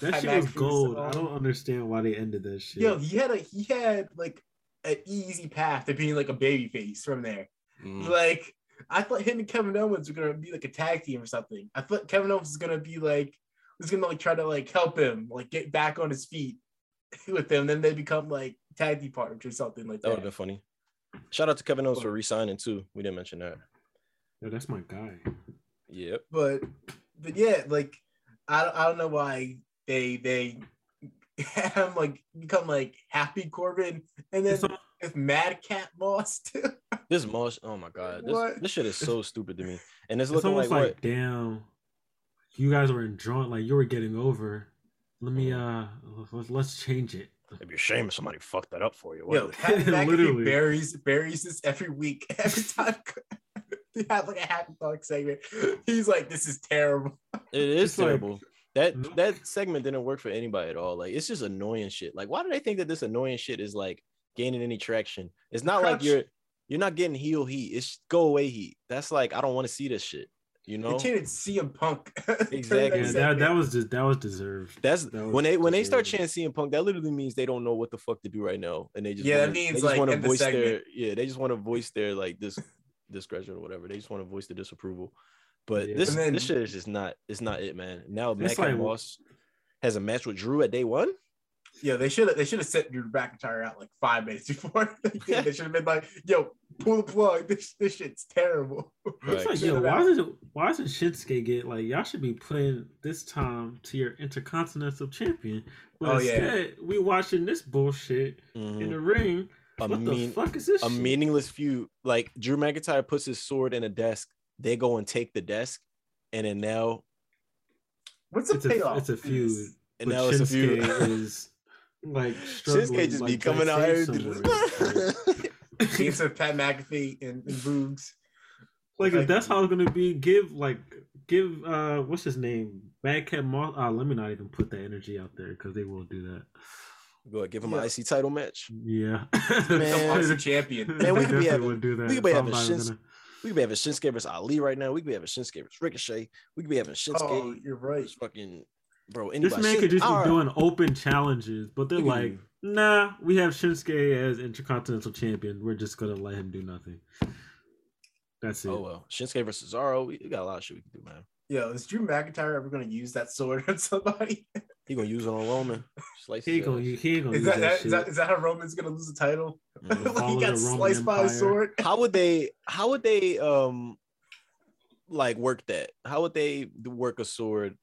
That shit was gold. I don't understand why they ended that shit. Yo, he had a he had like an easy path to being like a baby face from there. Mm. Like I thought him and Kevin Owens were gonna be like a tag team or something. I thought Kevin Owens was gonna be like was gonna like try to like help him like get back on his feet with them. Then they become like tag team partners or something like That would that. have been funny. Shout out to Kevin Owens for re-signing too. We didn't mention that. Yo, that's my guy. Yep. But but yeah, like I don't, I don't know why they they had him like become like happy Corbin and then It's all- if Madcap Moss too. This mosh. Oh my god. This, this shit is so stupid to me. And it's It's looking almost like, like, what? damn, you guys were enjoying, like you were getting over. Let me Mm-hmm. uh, let's, let's change it. It'd be a shame if somebody fucked that up for you. Yo, What? Pat Literally. buries buries this every week. Every time they have like a happy talk segment, he's like, "This is terrible." It is It's like- terrible. That No. that segment didn't work for anybody at all. Like it's just annoying shit. Like why do they think that this annoying shit is like gaining any traction? It's not like you're you're not getting heel heat. It's go away heat. That's like I don't want to see this shit. You know? They chanted CM Punk. Exactly. Yeah, that, that was just that was deserved. That's That was when they when they start chanting CM Punk, that literally means they don't know what the fuck to do right now, and they just Yeah, that wanna, means, they just like, want to end the voice their yeah they just want to voice their like this discretion or whatever. They just want to voice the disapproval. But Yeah. this then- this shit is just not it's not it, man. Now It's Matt like- Moss has a match with Drew at day one. Yeah, they should have they should have sent Drew McIntyre out like five minutes before. they. They should have been like, "Yo, pull the plug. This this shit's terrible." It's like, yo, why doesn't why doesn't Shinsuke get like y'all should be playing this time to your intercontinental champion, but Oh, yeah. instead we watching this bullshit in Mhm. the ring. A what mean- the fuck is this? A shit? meaningless feud. Like Drew McIntyre puts his sword in a desk. They go and take the desk, and then now What's the It's a payoff? it's a feud. and now it's a feud. Is like struggling, Shinsuke just be coming out here. backstage somewhere. Of Pat McAfee and, and Boogs. Like Like- if that's how it's gonna be, give like give uh what's his name? Madcap Moss. Uh, let me not even put that energy out there because they will do that. Go ahead, give him Yeah. an IC title match. Yeah, Man. Champion. Man, we could be having- do that. we could be having not Shins- gonna- We could be having Shinsuke versus Ali right now. We could be having Shinsuke versus Ricochet. We could be having Shinsuke Oh, you're right. fucking bro. This man could just be Alright. doing open challenges, but they're Look at like, nah, we have Shinsuke as Intercontinental Champion. We're just gonna let him do nothing. That's oh, it. Oh well, Shinsuke versus Cesaro. We, we got a lot of shit we can do, man. Yo, is Drew McIntyre ever gonna use that sword on somebody? He gonna use it on Roman. Slice He ain't gonna, he ain't gonna Is use that, that, that, shit. is that is that how Roman's gonna lose the title? Like he got the Roman sliced by a sword. how would they how would they um like work that? How would they work a sword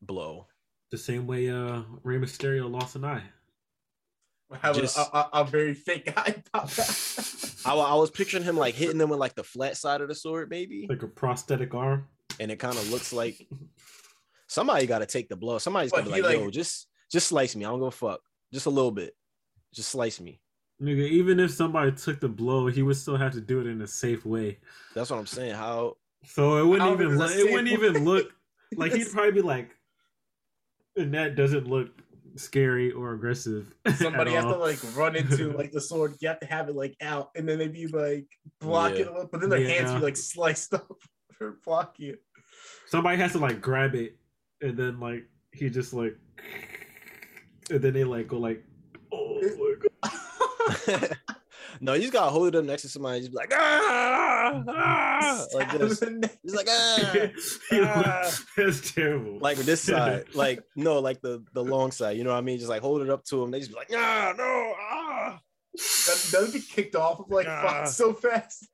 blow? The same way uh Rey Mysterio lost an eye. Have Just- a, a, a very fake guy pop out. I, I was picturing him like hitting them with like the flat side of the sword maybe? Like a prosthetic arm. and it kind of looks like somebody got to take the blow. Somebody's gonna be like, like- yo just just slice me. I don't give a fuck. Just a little bit. Just slice me Nigga, even if somebody took the blow, he would still have to do it in a safe way. that's what i'm saying how So it wouldn't even look, it wouldn't safe even look like he'd probably be like, and that doesn't look scary or aggressive. Somebody has to like run into like the sword. You have to have it like out, and then they'd be like blocking Yeah. it, but then their hands Yeah. be like sliced up for blocking it. somebody has to like grab it, and then like he just like, and then they like go like, oh my god. no you just gotta hold it up next to somebody just be like ah, ah, like this him in the neck. He's like ah. You Ah. That's terrible. like this side, like no, like the the long side. You know what I mean? Just like hold it up to them. They just be like, ah, no, ah. That, that would be kicked off of like Nah. so fast.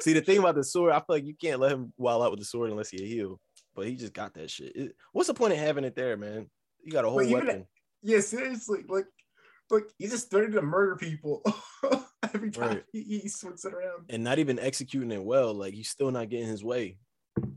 See, the thing about the sword, I feel like you can't let him wild out with the sword unless he a heel. But he just got that shit. It- what's the point of having it there, man? You got a whole But even- weapon. yeah, seriously, like, like he just threatened to murder people every time Right. he, he swings it around. and not even executing it well. Like he's still not getting his way.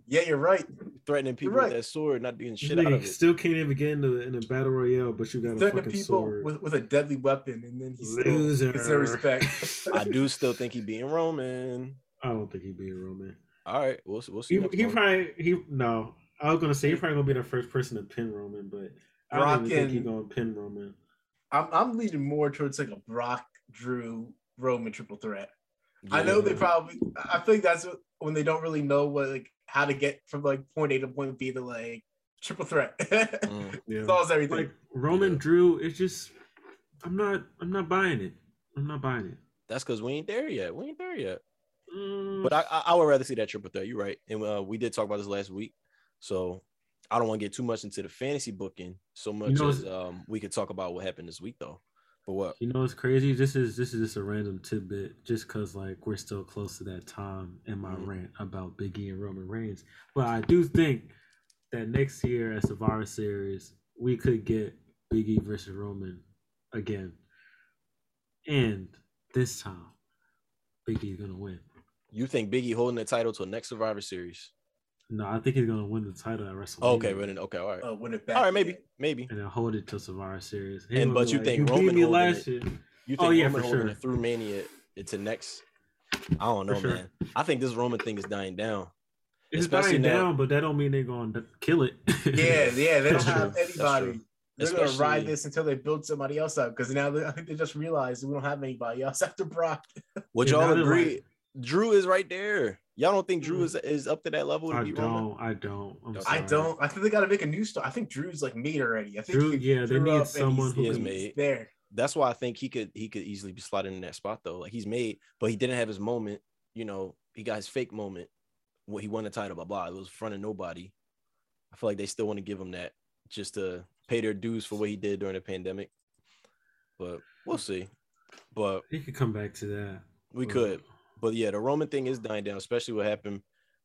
Yeah, you're right. Threatening people right. with that sword, not doing This shit out nigga of it. still can't even get into in a battle royale, but you got a Threatening fucking people sword. with, with a deadly weapon, and then he still Loser. gets their respect. I do still think he'd being Roman. I don't think he'd be a Roman. All right, we'll we'll see. He, next he probably he no. I was gonna say he's probably gonna be the first person to pin Roman, but I don't even think he's gonna pin Roman. I'm I'm leaning more towards like a Brock, Drew, Roman triple threat. I know they probably. I think that's when they don't really know what like how to get from like point A to point B to like triple threat. Mm. Yeah. Solves everything. Like Roman Yeah. Drew, it's just I'm not I'm not buying it. I'm not buying it. That's because we ain't there yet. We ain't there yet. Mm, But I, I, I would rather see that triple threat. You're right, and uh, we did talk about this last week, so I don't want to get too much into the fantasy booking so much know, as um we could talk about what happened this week though. But what? you know it's crazy. This is this is just a random tidbit, just cause like we're still close to that time in my Mhm. rant about Big E and Roman Reigns. But I do think that next year at Survivor Series we could get Big E versus Roman again, and this time Biggie's gonna win. You think Biggie holding the title to next Survivor Series? No, I think he's gonna win the title at WrestleMania. Oh, okay, running. Okay, all right, uh, win it back. all right, maybe, again. maybe. and then hold it till Survivor Series. He And- but be you think you Roman beat me last it- year? You think Oh, yeah, Roman for holding sure. it through Mania into next? I don't know, sure. man. I think this Roman thing is dying down. It's Especially dying now- down, but that don't mean they're gonna kill it. Yeah, yeah, they don't That's have anybody. They're gonna ride this until they build somebody else up because now they, I think they just realized we don't have anybody else after Brock. Would y'all agree? like- Drew is right there. Y'all don't think Drew Mm. is is up to that level to I be don't. I don't. I'm I I sorry. don't. I think they got to make a new star. I think Drew's like made already. I think Drew- he yeah, they drew need someone he's- who He is he's made. there. That's why I think he could he could easily be slotted in that spot though. Like he's made, but he didn't have his moment. You know, he got his fake moment What he won the title. Blah blah. It was in front of nobody. I feel like they still want to give him that just to pay their dues for what he did during the pandemic. But we'll see. But He could come back to that. we but- could. But yeah, the Roman thing is dying down, especially what happened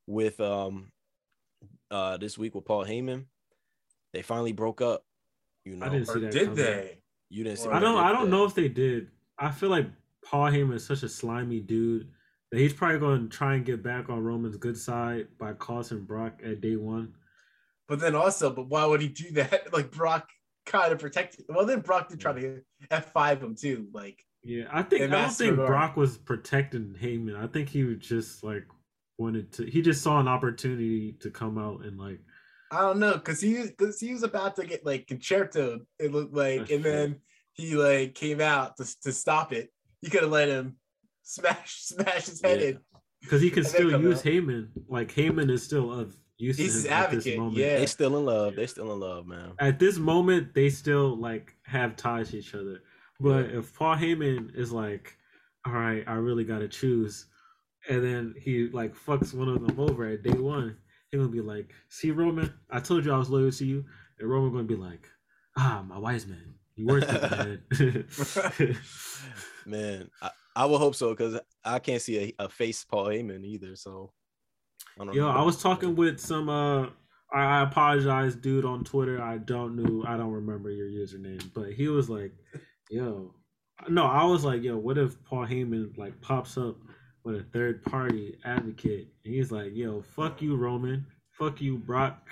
with um uh this week with Paul Heyman. They finally broke up. You know, I didn't see that. did coming. they? you didn't see. I don't. I don't that. know if they did. I feel like Paul Heyman is such a slimy dude that he's probably going to try and get back on Roman's good side by costing Brock at day one. But then also, but why would he do that? Like Brock kind of protected. Well, then Brock did try to F five him too. Like Yeah, I think I don't think of Brock was protecting Heyman. I think he was just like wanted to. He just saw an opportunity to come out and like. I don't know, cause he because he was about to get like Con-Chair-To. It looked like, That's and true. then he like came out to to stop it. You could have let him smash smash his head Yeah. in. Because he can still use out. Heyman. Like Heyman is still of use He's him his at this advocate, moment. yeah. They still in love. They still in love, man. At this moment, they still like have ties to each other. But if Paul Heyman is like, all right, I really got to choose, and then he like fucks one of them over at day one. He gonna be like, "See, Roman, I told you I was loyal to you," and Roman gonna be like, "Ah, my wise man, you worth it, man." Man, I, I would hope so because I can't see a, a face Paul Heyman either. So I don't Yo, know. I was talking with some uh I I apologize, dude, on Twitter. I don't know I don't remember your username, but he was like, yo. No, I was like, yo, what if Paul Heyman like pops up with a third party advocate and he's like, yo, fuck you, Roman, fuck you, Brock.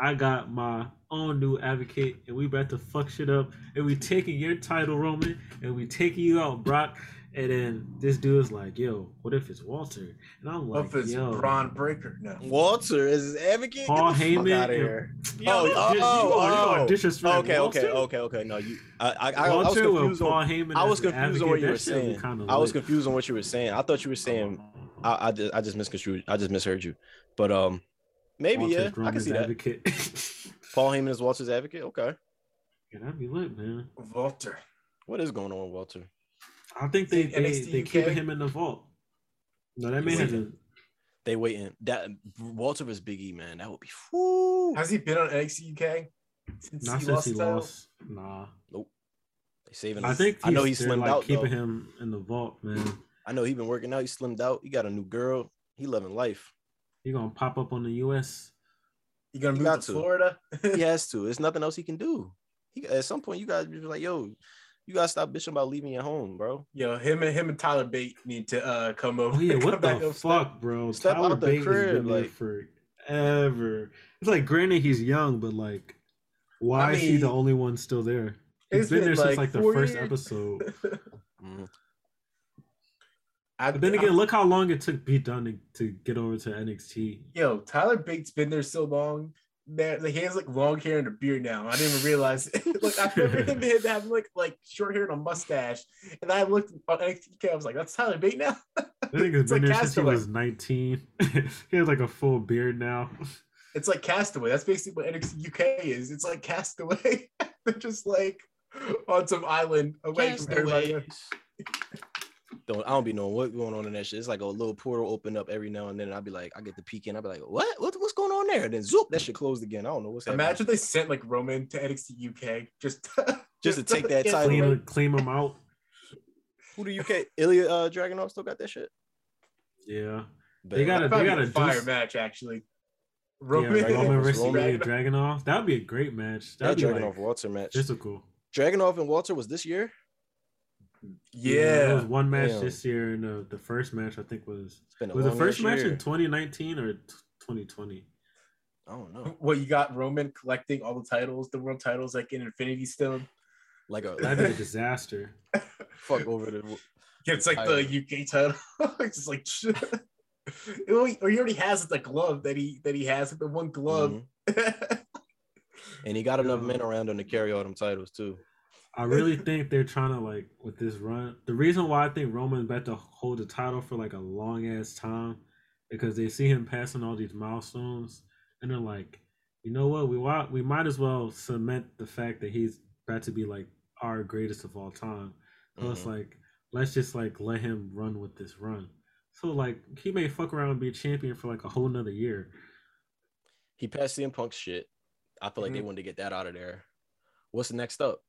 I got my own new advocate and we about to fuck shit up and we taking your title, Roman, and we taking you out, Brock. And then this dude is like, yo, what if it's Walter? And I'm What like, if it's yo, Bron Breakker? No. Walter is his advocate. Paul Get the fuck Heyman outta and- here. Yo, oh, you- oh, you oh, gonna- you gonna oh. okay, okay, okay, okay. No, you. I, I, I, I was Walter with confused Paul on. Heyman I was the confused on what you were that shit would be saying. I was confused on what you were saying. I thought you were saying. I, I just, I just misconstrued. I just misheard you. But um, maybe Walter's yeah, I can Roman's see that. Paul Heyman is Walter's advocate. Okay, yeah, that'd be lit, man. Walter. what is going on with Walter? I think they they, NXT they keeping him in the vault. No, that may have it? hasn't. They waiting. That Walter was Big E, man. That would be. Whoo. Has he been on NXT UK since Not he since lost he the title? lost. Nah, Nope. They saving. I him. think I know he he's- slimmed like out. keeping though. him in the vault, man. I know he been working out. He slimmed out. He got a new girl. He loving life. He gonna pop up on the U.S. You gonna He move got to to. Florida? He has to. There's nothing else he can do. He at some point you guys be like, yo, you gotta stop bitching about leaving your home, bro. Yo, him and him and Tyler Bate need to uh come over. Oh yeah, come what back the up fuck, bro? Step Tyler out the Bate has crib, been there like- forever. It's like, granted, he's young, but like, why I is he the only one still there? He's it's been, been, there since like, like the four first years. episode. Mhm. I, But then I- again, look how long it took Pete Dunne to, to get over to NXT. yo, Tyler Bate's been there so long. That like, he has like long hair and a beard now. I didn't even realize. it. like I remember him had- having like like short hair and a mustache, and I looked on NXT. I was like, "That's Tyler Bate now." I think it's It's been like there since he was 19. he has like a full beard now. It's like Castaway. That's basically what NXT UK is. It's like Castaway. They're just like on some island away from everybody. Else. Don't I don't be knowing what going on in that shit. It's like a little portal open up every now and then. And I'll be like, I get the peek in. I'll be like, what? what? What's going on there? And then zoop, that shit closed again. I don't know what's happening. Imagine they sent like Roman to NXT UK just Just to take that get- title. Clean, right? clean him out. Who the UK? Ilya uh, Dragunov still got that shit. Yeah. Bet. They gotta- Probably gotta a fire do- match actually. yeah, Roman, Roman Roman versus Roman. Ilya Dragunov. That would be a great match. that That'd be Dragunov like Walter match. physical. Dragunov and Walter was this year. There yeah. was one match Damn. this year, and the, the first match I think was It's been a was the first match year. in 2019 or t- 2020. I don't know. What you got Roman collecting all the titles, the world titles like in Infinity Stone. Like a That'd be a disaster. fuck over the. Gets like the UK title. it's just like it only- or he already has the glove that he that he has the one glove. Mhm. And he got enough men around him to carry all them titles too. I really think they're trying to like with this run. The reason why I think Roman's about to hold the title for like a long ass time because they see him passing all these milestones, and they're like, you know what, we want we might as well cement the fact that he's about to be like our greatest of all time. So it's Mhm. like let's just like let him run with this run. So like he may fuck around and be a champion for like a whole nother year. He passed CM Punk shit. I feel like they Mhm. wanted to get that out of there. What's the next up?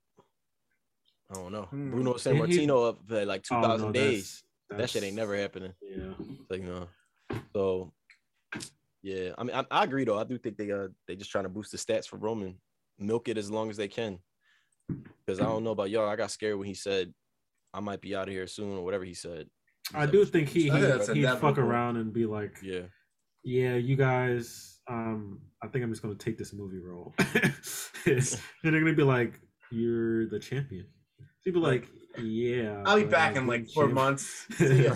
I don't know. Hmm. Bruno Sammartino up for like two Oh, thousand no, days. that's- That shit ain't never happening. Yeah. Like no. So yeah, I mean I, I agree though. I do think they uh they just trying to boost the stats for Roman. Milk it as long as they can. Because I don't know about y'all. I got scared when he said I might be out of here soon or whatever he said. I do think he, I he think he'd fuck around and be like, Yeah. yeah, you guys, um, I think I'm just gonna take this movie role. and they're gonna be like, you're the champion. People like, yeah. I'll be but back in like four champ- months. See ya.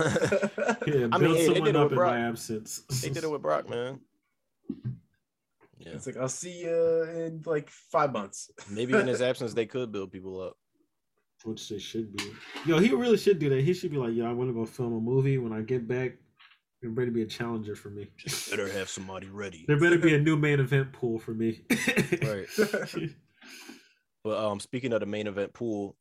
Yeah, I build mean, hey, someone did it up in Brock. my absence. They did it with Brock, man. Yeah. It's like I'll see you in like five months. Maybe in his absence they could build people up. Which they should be. Yo, he really should do that. He should be like, yo, I want to go film a movie. When I get back, there better be a challenger for me. Better have somebody ready. There better be a new main event pool for me. Right. But um, speaking of the main event pool,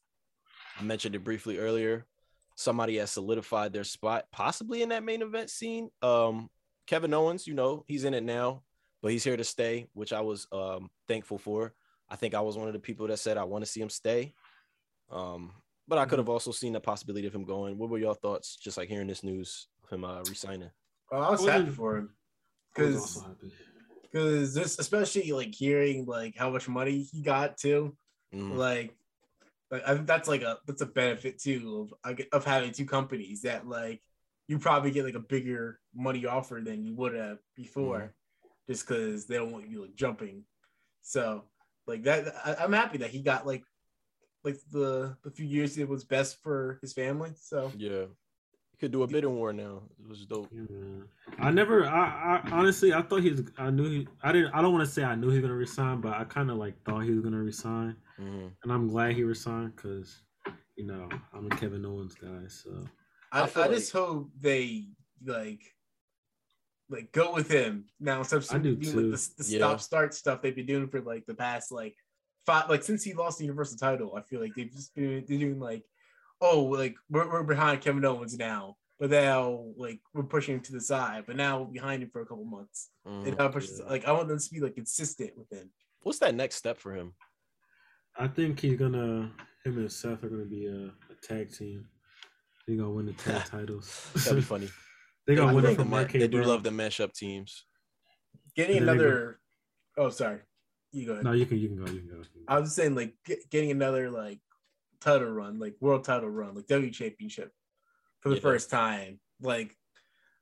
I mentioned it briefly earlier. somebody has solidified their spot, possibly in that main event scene. Um, Kevin Owens, you know, he's in it now, but he's here to stay, which I was um thankful for. I think I was one of the people that said I want to see him stay. Um, but I could have also seen the possibility of him going. What were your thoughts? Just like hearing this news of him uh, resigning. Well, I was happy for him because because this especially like hearing like how much money he got too Mhm. like like I think that's like a that's a benefit too of of having two companies that like you probably get like a bigger money offer than you would have before mm-hmm. just because they don't want you like jumping. So like that I, i'm happy that he got like like the the few years it was best for his family so. Yeah, could do a bidding war now. It was dope. Yeah. I never. I, I honestly, I thought he was. I knew he. I didn't. I don't want to say I knew he was gonna resign, but I kind of like thought he was gonna resign, Mhm. and I'm glad he resigned because, you know, I'm a Kevin Owens guy. So I, I I, feel just hope they like like go with him now instead of I do doing too. like the, the Yeah. stop start stuff they've been doing for like the past like five like since he lost the universal title I feel like they've just been they're doing like oh like we're, we're behind Kevin Owens now but now like we're pushing him to the side but now we're behind him for a couple months Mhm. and now push Yeah. like I want them to be like consistent with him What's that next step for him? I think he's gonna. Him and Seth are gonna be a, a tag team. They're gonna win the tag titles. That'd be funny. They're gonna I win it think from Ma- Arcade they do Bro. love the mashup teams. getting And go- another oh sorry you go ahead No, you can. You can go. You can go. I was just saying like get, getting another like title run, like world title run, like W championship for the Yeah. first time. Like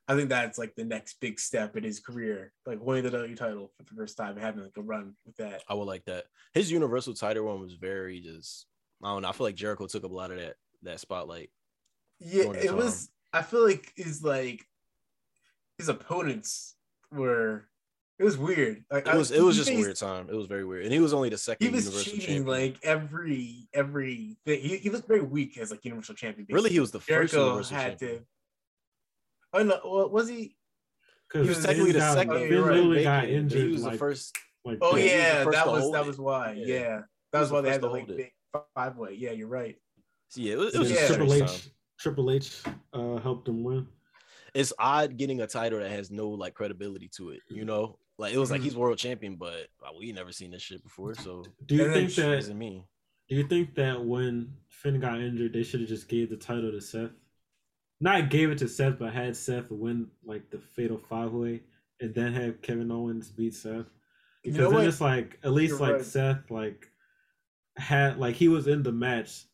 I think that's like the next big step in his career. Like winning the W title for the first time having like a run with that. I would like that. His Universal title one was very just. I don't know. I feel like Jericho took up a lot of that that spotlight. Yeah, it was I feel like his like his opponents were it was weird. Like It I- was it was he just a weird time. It was very weird, and he was only the second He was Universal cheating champion. like every every thing. He, he looked very weak as like Universal champion. really, he was the first Jericho Universal had champion. to. Oh no! Well, was he? Because He was technically the second. Oh, Finn right. literally got injured. He was like, the first. Like, Oh Yeah, he was the yeah, first that was that was why. Yeah. Yeah, that was the why they had the like big five way. Yeah, you're right. Yeah, it was, it was Yeah. just a Triple H. time. Triple H uh, helped him win. It's odd getting a title that has no like credibility to it. You know, like it was like Mhm. he's world champion, but uh, we never seen this shit before, so Do you think it that? doesn't mean. Do you think that when Finn got injured, they should have just gave the title to Seth? Not gave it to Seth, but had Seth win like the Fatal Five Way, and then have Kevin Owens beat Seth. You Because know then it's like at least You're like right. Seth like had like he was in the match,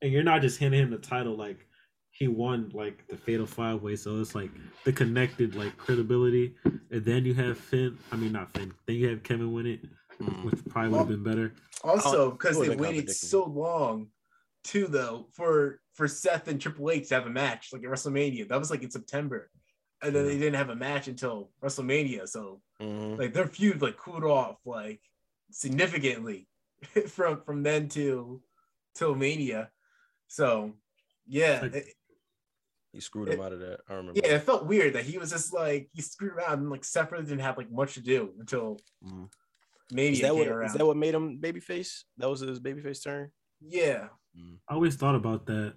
and you're not just handing him the title like he won like the Fatal Five Way. So it's like the connected like credibility, and then you have Finn. I mean not Finn. Then you have Kevin win it, Mm. which probably would have been better. Also, Oh, because they waited so long, too, though, for for Seth and Triple H to have a match like at WrestleMania. That was like in September, and then they didn't have a match until WrestleMania. So Mhm. like their feud like cooled off like significantly from from then to till Mania. So yeah, Like- it, He screwed him out of that. I remember. yeah, it felt weird that he was just like he screwed around and like Seth really didn't have like much to do until Mhm. Mania Is that came what is that what made him babyface? That was his babyface turn. yeah, I always thought about that.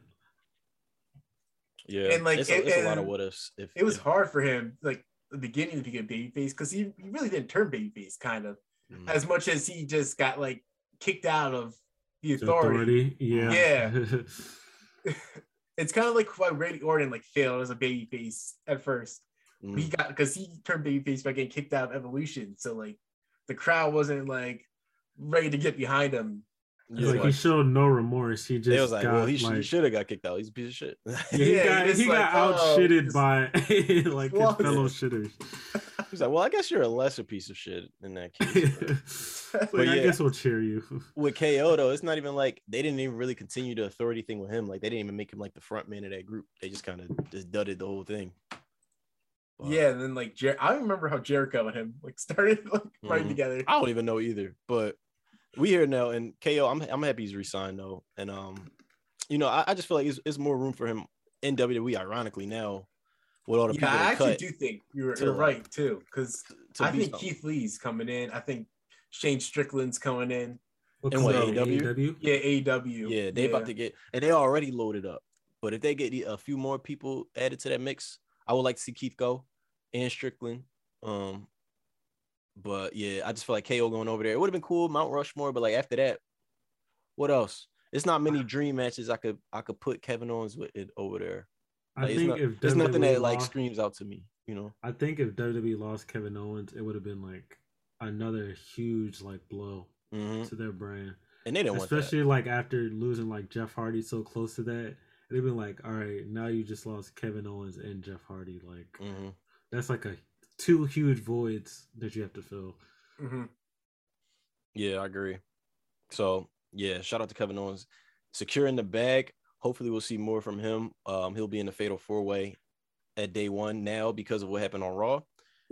Yeah, And, like, it's a, it- it's a lot of what ifs. If it was if- hard for him like the beginning to get babyface because he, he really didn't turn babyface kind of Mhm. as much as he just got like kicked out of the The authority. Yeah. yeah, It's kind of like why Randy Orton like failed as a babyface at first. Mhm. He got because he turned babyface by getting kicked out of Evolution, so like the crowd wasn't like ready to get behind him. It's Yeah, like he like, showed no remorse. He just they was like, got well, he, sh- like, he should have got kicked out. He's a piece of shit. yeah, he got, he just he got like, out oh, shitted just- by like his fellow shitters. He's like, well, I guess you're a lesser piece of shit in that case. It's But like, I yeah. guess we'll cheer you. With KO though, it's not even like they didn't even really continue the authority thing with him. Like they didn't even make him like the front man of that group. They just kind of just dudded the whole thing. But Yeah, and then like Jer- I remember how Jericho and him like started like right Mhm. together. I don't even know either. But we here now, and KO, I'm I'm happy he's resigned though, and um, you know, I, I just feel like it's, it's more room for him in WWE. Ironically, now with all the Yeah, people I actually cut do think you're, to, you're right too, because to I be think something. Keith Lee's coming in. I think Shane Strickland's coming in. What And what, AEW? AEW? Yeah, AEW. Yeah, they about to get, and they already loaded up. But if they get a few more people added to that mix, I would like to see Keith go and Strickland. Um, but yeah, I just feel like KO going over there. It would have been cool, Mount Rushmore, but like after that, what else? It's not many dream matches I could I could put Kevin Owens with it over there. I Like, it's think not- if there's nothing WWE that like lost- screams out to me, you know. I think if WWE lost Kevin Owens, it would have been like another huge like blow hmm to their brand. And they didn't want that. Especially like after losing like Jeff Hardy so close to that. It'd been like, all right, now you just lost Kevin Owens and Jeff Hardy. Like hmm that's like a two huge voids that you have to fill. Mhm. Yeah, I agree. So yeah, shout out to Kevin Owens securing the bag. Hopefully, we'll see more from him. Um, he'll be in the fatal four way at day one now because of what happened on Raw.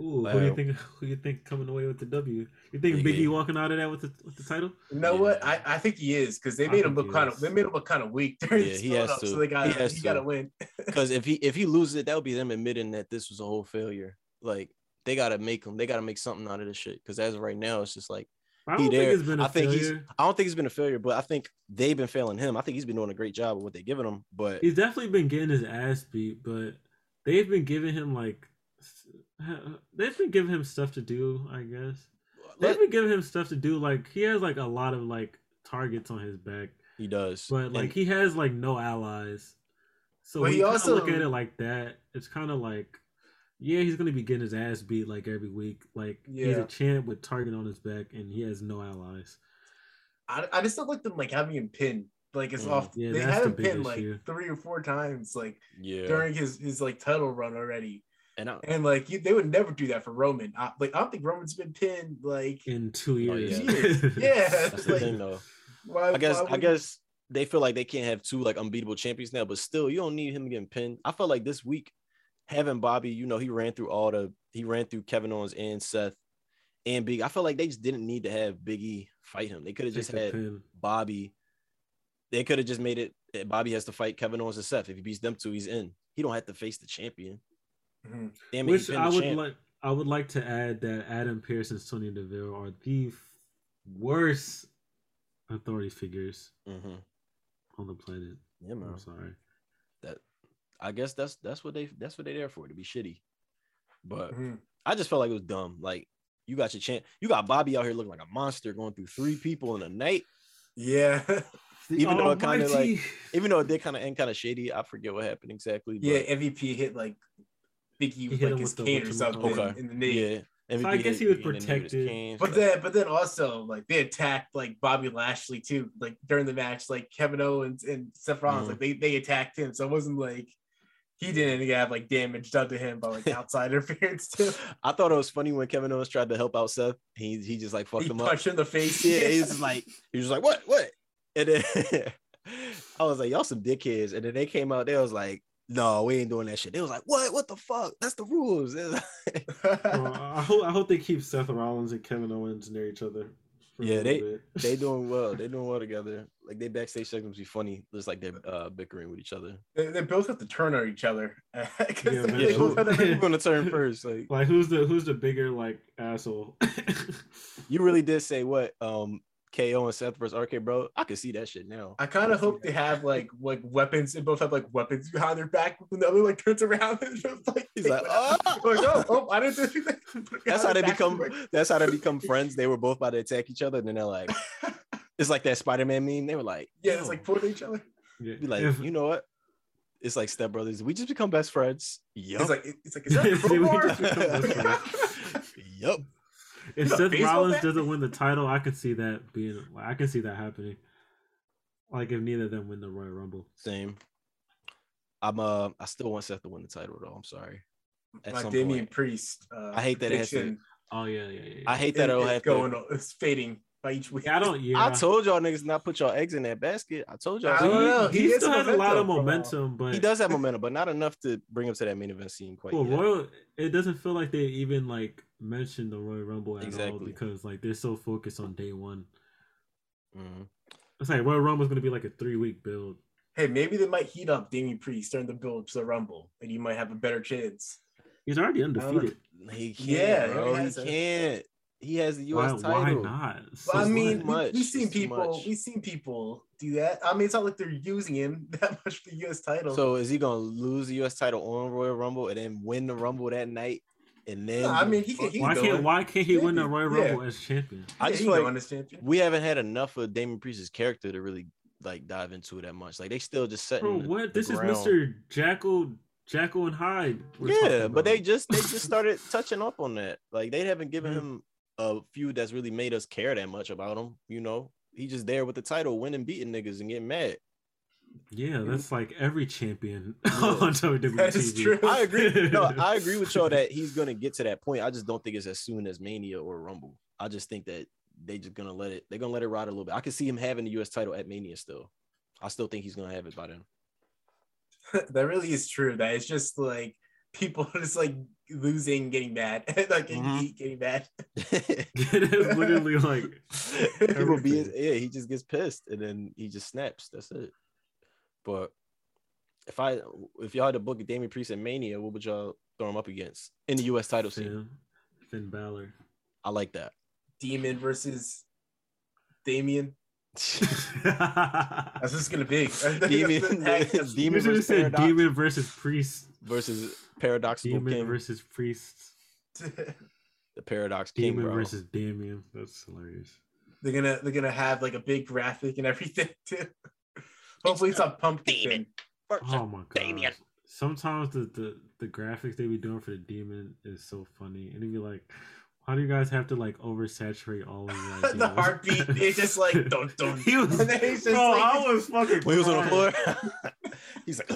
Ooh, who do you think? Who you think coming away with the W? You think Big Biggie E. walking out of that with the with the title? You know Yeah. what? I, I think he is because they made him look he kind of they made him look kind of weak during Yeah, he has startup, to. so they got He he, has got to to. win. Because if he if he loses it, that would be them admitting that this was a whole failure. Like they gotta make him. They gotta make something out of this shit. Because as of right now, it's just like I don't there. think it's been a I think he's. failure. I don't think he's been a failure, but I think they've been failing him. I think he's been doing a great job of what they're giving him. But He's definitely been getting his ass beat, but they've been giving him like they've been giving him stuff to do. I guess they've let- been giving him stuff to do. Like he has like a lot of like targets on his back, he does. but like And- he has like no allies. So But when he you also- also look at it like that, it's kind of like, yeah, he's gonna be getting his ass beat like every week. Like he's a champ with target on his back, and he has no allies. I, I just don't like them like having him pinned. Like it's Mm. off. Yeah, they had the him big pinned like three or four times, like yeah, during his his like title run already. and I, And like you, they would never do that for Roman. I, like I don't think Roman's been pinned like In two years, yeah. yeah. that's the thing though. why, I guess why I guess they feel like they can't have two like unbeatable champions now, but still, you don't need him getting pinned. I felt like this week having Bobby, you know, he ran through all the he ran through Kevin Owens and Seth and Big. I felt like they just didn't need to have Big E fight him. They could have just had pin. Bobby. They could have just made it. Bobby has to fight Kevin Owens and Seth. If he beats them two, he's in. He don't have to face the champion. Mhm. Damn it, Which I would champ. like. I would like to add that Adam Pearce and Sonya Deville are the f- worst authority figures Mhm. on the planet. Yeah, man. I'm sorry. That I guess that's that's what they that's what they're there for to be shitty. But Mhm. I just felt like it was dumb. Like you got your chance. You got Bobby out here looking like a monster going through three people in a night. Yeah. Even though it kinda, like- Even though it did kind of end kind of shady. I forget what happened exactly. But yeah, MVP hit like Big E He with hit like his cane or something Okay. in the knee. yeah. So I guess hit he was Big and then hit his protected. cane. But then, but then also like they attacked like Bobby Lashley too, like during the match, like Kevin Owens and Seth Rollins, Mhm. like they they attacked him, so it wasn't like he didn't have like damage done to him by like outside interference too. I thought it was funny when Kevin Owens tried to help out Seth. He he just like fucked He him up. punched him in the face. Yeah, he's like he was like what what, and then I was like y'all some dickheads, and then they came out. They was like no, we ain't doing that shit. They was like what what the fuck? That's the rules. Like- Well, I hope I hope they keep Seth Rollins and Kevin Owens near each other. For Yeah, they- bit. they doing well. They doing well together. Like they backstage segments be funny. Just like they're uh, bickering with each other. they, they both have to turn on each other. Yeah, they. Yeah, both have to- gonna turn first? Like like who's the who's the bigger like asshole? you really did say what? Um, KO and Seth versus RK-Bro. I could see that shit now. I kind of hope they have like like weapons and both have like weapons behind their back when the other like turns around and just like He's like, oh! like, oh. oh, oh, I didn't do anything. That's how they become. quick. That's how they become friends. They were both about to attack each other, and then they're like, it's like that Spider-Man meme. They were like, Yeah, it's like pulling each other. Yeah, be like, if- you know what? It's like stepbrothers. We just become best friends. Yup. It's like it's like is that a if You Seth Rollins bat? doesn't win the title, I could see that being. I can see that happening. Like if neither of them win the Royal Rumble. Same. I'm uh I still want Seth to win the title though. I'm sorry. At My some Damian point. Priest. Uh, I hate that it has to- Oh yeah, yeah, yeah. I hate that it'll is have going to. on. It's fading by each week. Yeah, I don't. Yeah, I told y'all niggas not put y'all eggs in that basket. I told y'all. I don't know. He, He he still has a lot of momentum, bro. momentum, but He does have momentum, but not enough to bring him to that main event scene quite Well, yet. Royal, it doesn't feel like they even like mentioned the Royal Rumble at all because like they're so focused on day one. Mhm. It's like Royal Rumble Rumble's gonna be like a three week build. Hey, maybe they might heat up Damian Priest during the build to the Rumble, and you might have a better chance. He's already don't undefeated. He can't, Yeah, he bro. already He has can't. He has the Why, U.S. why title. not? So I mean, much. we, we've seen It's people, much. we've seen people do that. I mean, it's not like they're using him that much for the U.S. title. So is he gonna lose the U.S. title on Royal Rumble and then win the Rumble that night? And then No, I mean, he can. He why can go can't why can't he win the Champion, Royal yeah. Rumble as champion? I just feel can like go champion. we haven't had enough of Damian Priest's character to really like dive into it that much. Like they still just setting. Bro, what? the This is ground. Mr. Jekyll, Jekyll and Hyde. Yeah, but they just they just started touching up on that. Like they haven't given Mhm. him a feud that's really made us care that much about him. You know, he just there with the title, winning, beating niggas, and getting mad. Yeah, that's like every champion Yeah. on WWE That is true. I agree. No, I agree with y'all that he's gonna get to that point. I just don't think it's as soon as Mania or Rumble. I just think that they just gonna let it. They're gonna let it ride a little bit. I can see him having the U.S. title at Mania still. I still think he's gonna have it by then. that really is true. That it's just like people just like losing, getting mad, like getting, Mhm. getting mad. it's literally like People be yeah, he just gets pissed and then he just snaps. That's it. But if I if y'all had to book a Damian Priest at Mania, what would y'all throw him up against in the U.S. title scene? Finn, Finn Balor. I like that. Demon versus Damien. That's That's just gonna be. Demon, That's- Demon you should have versus said Paradox Demon versus Priest. versus Paradoxical Demon King. versus Priest. the Paradox King, Demon bro. versus Damien. That's hilarious. they're gonna they're gonna have like a big graphic and everything too. Hopefully it's a pumpkin. Demon. Oh my god. Damien. Sometimes the, the the graphics they be doing for the demon is so funny. And it'd be like, why do you guys have to like oversaturate all of your the ideas? heartbeat is just like "Don't He was, And then he's just bro, like- I was fucking. When he was on the floor, he's like,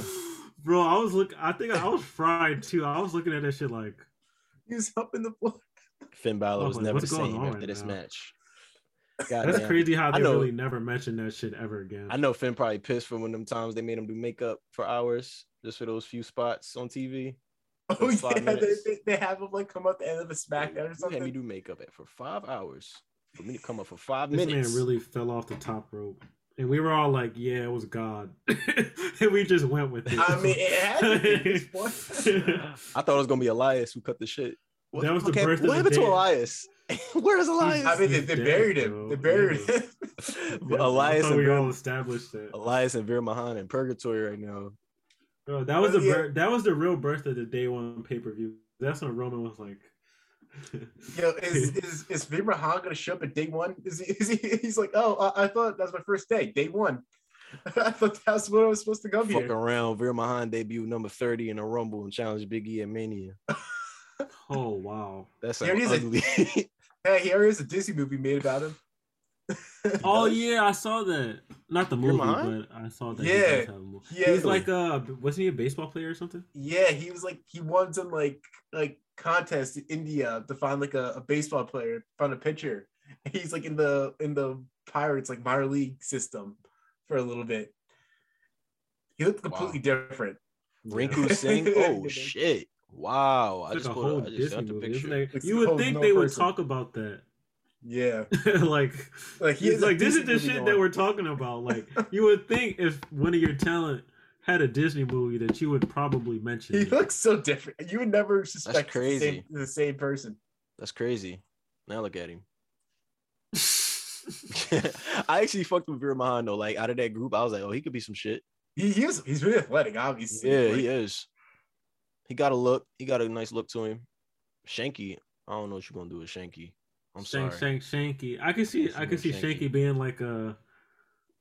Bro, I was look. I think I was fried too. I was looking at that shit like, He was up in the floor. Finn Balor Oh, was like, never the same after right this now? match. That's Goddamn. crazy how I they know- really never mentioned that shit ever again. I know Finn probably pissed for one of them times they made him do makeup for hours just for those few spots on TV. Oh yeah, they, they, they have him like come up the end of a SmackDown or You had me do makeup at for five hours for me to come up for five This minutes. man really fell off the top rope. And we were all like, yeah, it was God. and we just went with it. I mean, it had to be this point. I thought it was gonna be Elias who cut the shit. What, That was the okay, birth of What happened to. Elias? Where is Elias? I mean, they, they dead, buried him. bro. They buried Yeah. him. Yeah, Elias and we Veer, all established that. Elias and Veer Mahaan in purgatory right now. Bro, that was Oh, the yeah. bir- that was the real birth of the day one pay per view. That's when Roman was like, Yo, is is is Veer Mahaan gonna show up at day one? Is he? Is he? He's like, oh, I, I thought that was my first day, day one. I thought that's what I was supposed to come Fuck here. around. Veer Mahaan debut number 30 in a Rumble and challenge Big E at Mania. oh wow. That's There it is, a- ugly. Hey, here is a Disney movie made about him. Oh yeah, I saw that. Not the movie, but I saw that. he Yeah. does have a movie. Yeah. He's like uh wasn't he a baseball player or something? Yeah, he was like he won some like like contest in India to find like a, a baseball player, find a pitcher. He's like in the in the Pirates like minor league system for a little bit. He looked completely different. Rinku Singh. Oh shit. Wow. I It's just like a whole I just Disney movie. Isn't It's it? You would think no they would talk about that. Yeah, like like he has a like this is the shit going. that we're talking about. Like you would think if one of your talent had a Disney movie that you would probably mention. He it. looks so different. You would never suspect it's the crazy. same, the same person. That's crazy. Now look at him. I actually fucked with Veer Mahaan though. Like out of that group, I was like, oh, he could be some shit. He, he was he's really athletic, obviously. Yeah, Like, he is. He got a look. He got a nice look to him. Shanky, I don't know what you're gonna do with Shanky. I'm Shank, sorry. Shank, Shanky. I can see, What's I can see Shanky? Shanky being like a,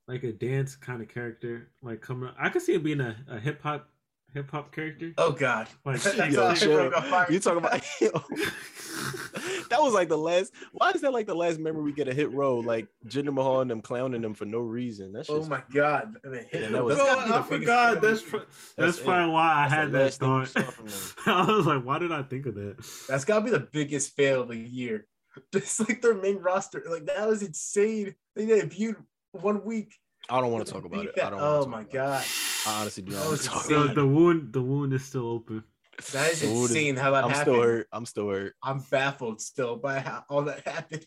like a dance kind of character, like coming. I can see it being a, a hip hop, hip hop character. Oh God. Like, Yo, how chill. everyone got fired. You talking about? Yo. that was like the last. Why is that like the last memory we get a hit row? Like Jinder Mahal and them clowning them for no reason. That's Oh my God. I mean, Yeah, that was- that's Bro, gotta be the I forgot. That's of pr- that's That's probably why I That's had that last thought. saw from them. I was like, why did I think of that? That's gotta be the biggest fail of the year. Just like their main roster, like that was insane. They debuted one week. I don't want to talk about it. I don't. oh my God, it. I honestly do That not want was to talk about The, it. the wound, the wound is still open. that is The wood is- insane how that I'm happened. still hurt. I'm still hurt. I'm baffled still by how all that happened.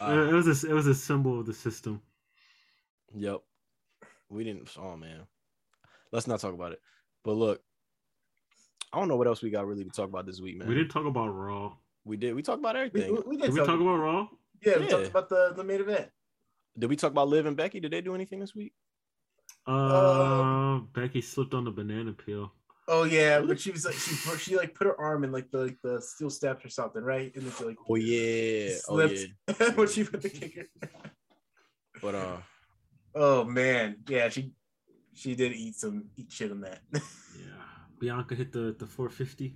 Uh, it was a, it was a symbol of the system. Yep. We didn't. Oh man. Let's not talk about it. But look, I don't know what else we got really to talk about this week, man. We didn't talk about Raw. We did. We talked about everything. we, we did, Did we talk, talk about Raw? yeah, we talked about the, the main event. Did we talk about Liv and Becky? Did they do anything this week? Uh, Becky slipped on the banana peel. Oh yeah, but she was like she put- she like put her arm in like the like the steel steps or something, right? And then she like Oh yeah. Oh yeah. when she put the kicker. But uh, Oh man, yeah, she she did eat some eat shit on that. Yeah, Bianca hit the the 450.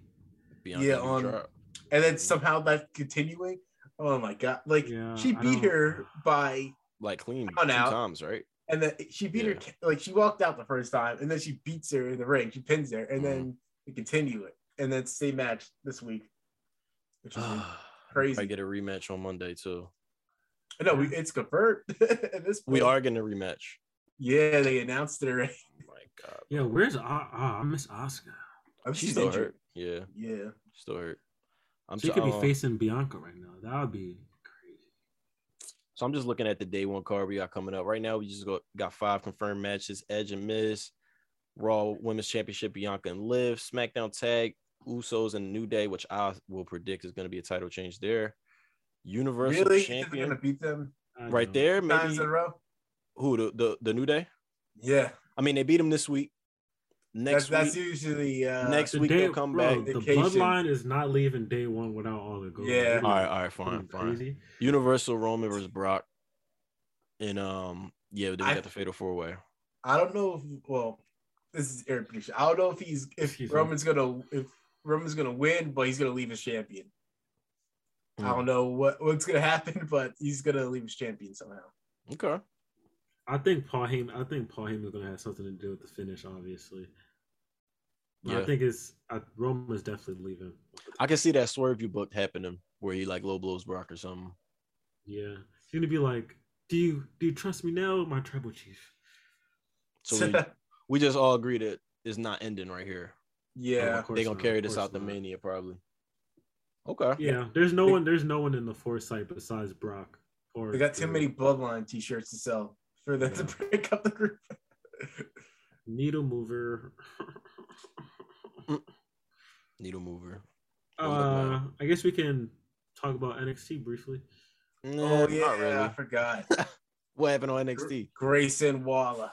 Bianca Yeah, on- drop. and then somehow that continuing. Oh my god, like Yeah, she beat her by like clean Count two out. times, right? and then she beat her like she walked out the first time and then she beats her in the ring. She pins her and then they continue it. And then same match this week. Which is crazy. I get a rematch on Monday too. no, we, it's confirmed at this point. We are getting a rematch. Yeah, they announced it already. Oh my god. Yeah, where's ah? ah I miss Asuka. Oh, She's she's still injured. hurt. Yeah, Yeah. still hurt. I'm She so, could be uh, facing Bianca right now. That would be crazy. So I'm just looking at the day one card we got coming up. Right now, we just got, got five confirmed matches: Edge and Miz, Raw Women's Championship, Bianca and Liv, SmackDown Tag, Usos and New Day, which I will predict is going to be a title change there. Universal Really? You think they're Champion gonna beat them right know. there. times Maybe in a row? who the, the the New Day? Yeah. I mean, they beat them this week. Next that's, that's usually uh next The week day, they'll come bro, back. The Vacation. bloodline is not leaving day one without all the gold. Yeah. All right, all right, fine, fine. Crazy. Universal Roman versus Brock, and um, yeah, then we I- got the Fatal Four Way. I don't know if well, this is Eric prediction. I don't know if he's if Excuse me. Roman's gonna if Roman's gonna win, but he's gonna leave as champion. I Hmm. don't know what, what's gonna happen, but he's gonna leave as champion somehow. Okay. I think Paul Heyman. I think Paul Heyman's gonna have something to do with the finish, obviously. But Yeah. I think it's I, Roman's definitely leaving. I can see that swerve you booked happening where he like low blows Brock or something. Yeah, he's gonna be like, "Do you do you trust me now, my tribal chief?" So we, we just all agree that it's not ending right here. yeah, oh, Of course They gonna not, carry this course out the mania probably. Okay. Yeah, there's no one. There's no one in the foresight besides Brock. Or we got too Drew. many bloodline t-shirts to sell for them Yeah. to break up the group. needle mover. Needle mover. uh, I guess we can talk about NXT briefly. oh Nah, yeah, not I forgot. What happened on NXT? Grayson Waller.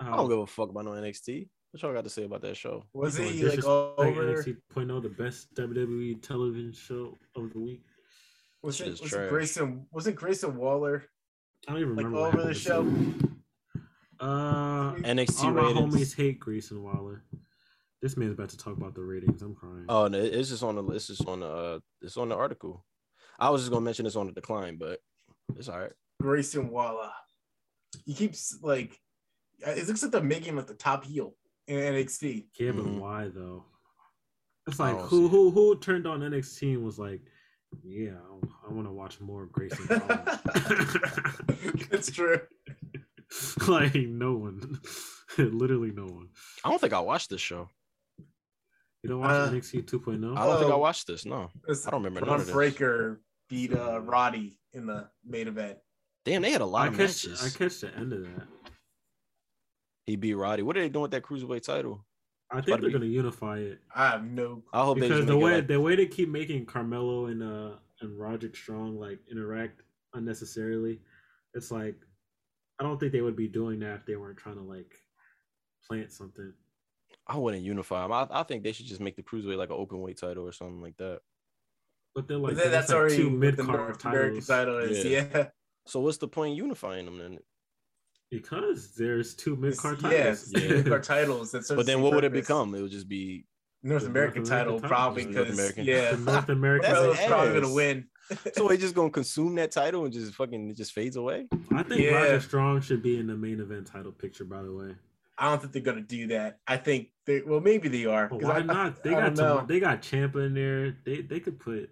Uh, I don't give a fuck about no NXT. What y'all got to say about that show? Was people he are like disrespecting over? NXT 2.0, oh, the best WWE television show of the week? Was Shit it, is was it trash. Grayson? Wasn't Grayson Waller? I don't even Like, remember. what over the show? Uh, NXT all my homies hate Grayson Waller. This man's about to talk about the ratings. I'm crying. Oh no, it's just on the it's just on the uh it's on the article. I was just gonna mention this on the decline, but it's all right. Grayson Waller. He keeps like it looks like they're making him like the top heel in NXT. yeah, but Mhm. why though? It's like who who who turned on NXT and was like, yeah, I, I want to watch more Grayson Waller. That's true. like no one, literally no one. I don't think I watched this show. You don't watch Uh, NXT 2.0? I don't think I watched this. No, I don't remember none Bron. Breakker beat uh, Roddy in the main event. Damn, they had a lot I of catch, matches. I catch the end of that. He beat Roddy. What are they doing with that cruiserweight title? I think they're be- gonna unify it I have no. I hope because just the way like- the way they keep making Carmelo and uh and Roderick Strong like interact unnecessarily, it's like I don't think they would be doing that if they weren't trying to like plant something. I wouldn't unify them. I, I think they should just make the cruiserweight like an open weight title or something like that. But they're But like then that's like already two mid card North American titles title is. Yeah. Yeah. So what's the point unifying them then? because there's two mid card titles. Yeah. mid-card titles. But then the what would it become? It would just be North American North title, American probably title. North because American. yeah, the North American. That's Carmelo's probably gonna win. so they just gonna consume that title and just fucking it just fades away. I think Yeah. Roderick Strong should be in the main event title picture. By the way, I don't think they're gonna do that. I think they well maybe they are. but 'cause why I, not? They I got don't. Tam- they got Ciampa in there. They they could put.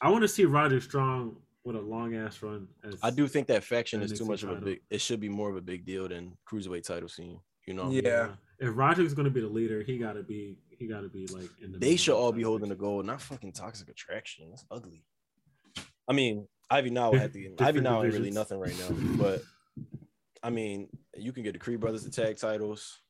I want to see Roger Strong with a long ass run. As, I do think that faction is too much of a big. It should be more of a big deal than cruiserweight title scene. You know, Yeah. If Roderick's gonna be the leader, he gotta be. He gotta be like in the. they should all be holding the picture. gold, not fucking toxic attraction. That's ugly. I mean, Ivy Nile had the Ivy Nile ain't really nothing right now, but I mean, you can get the Creed brothers the tag titles.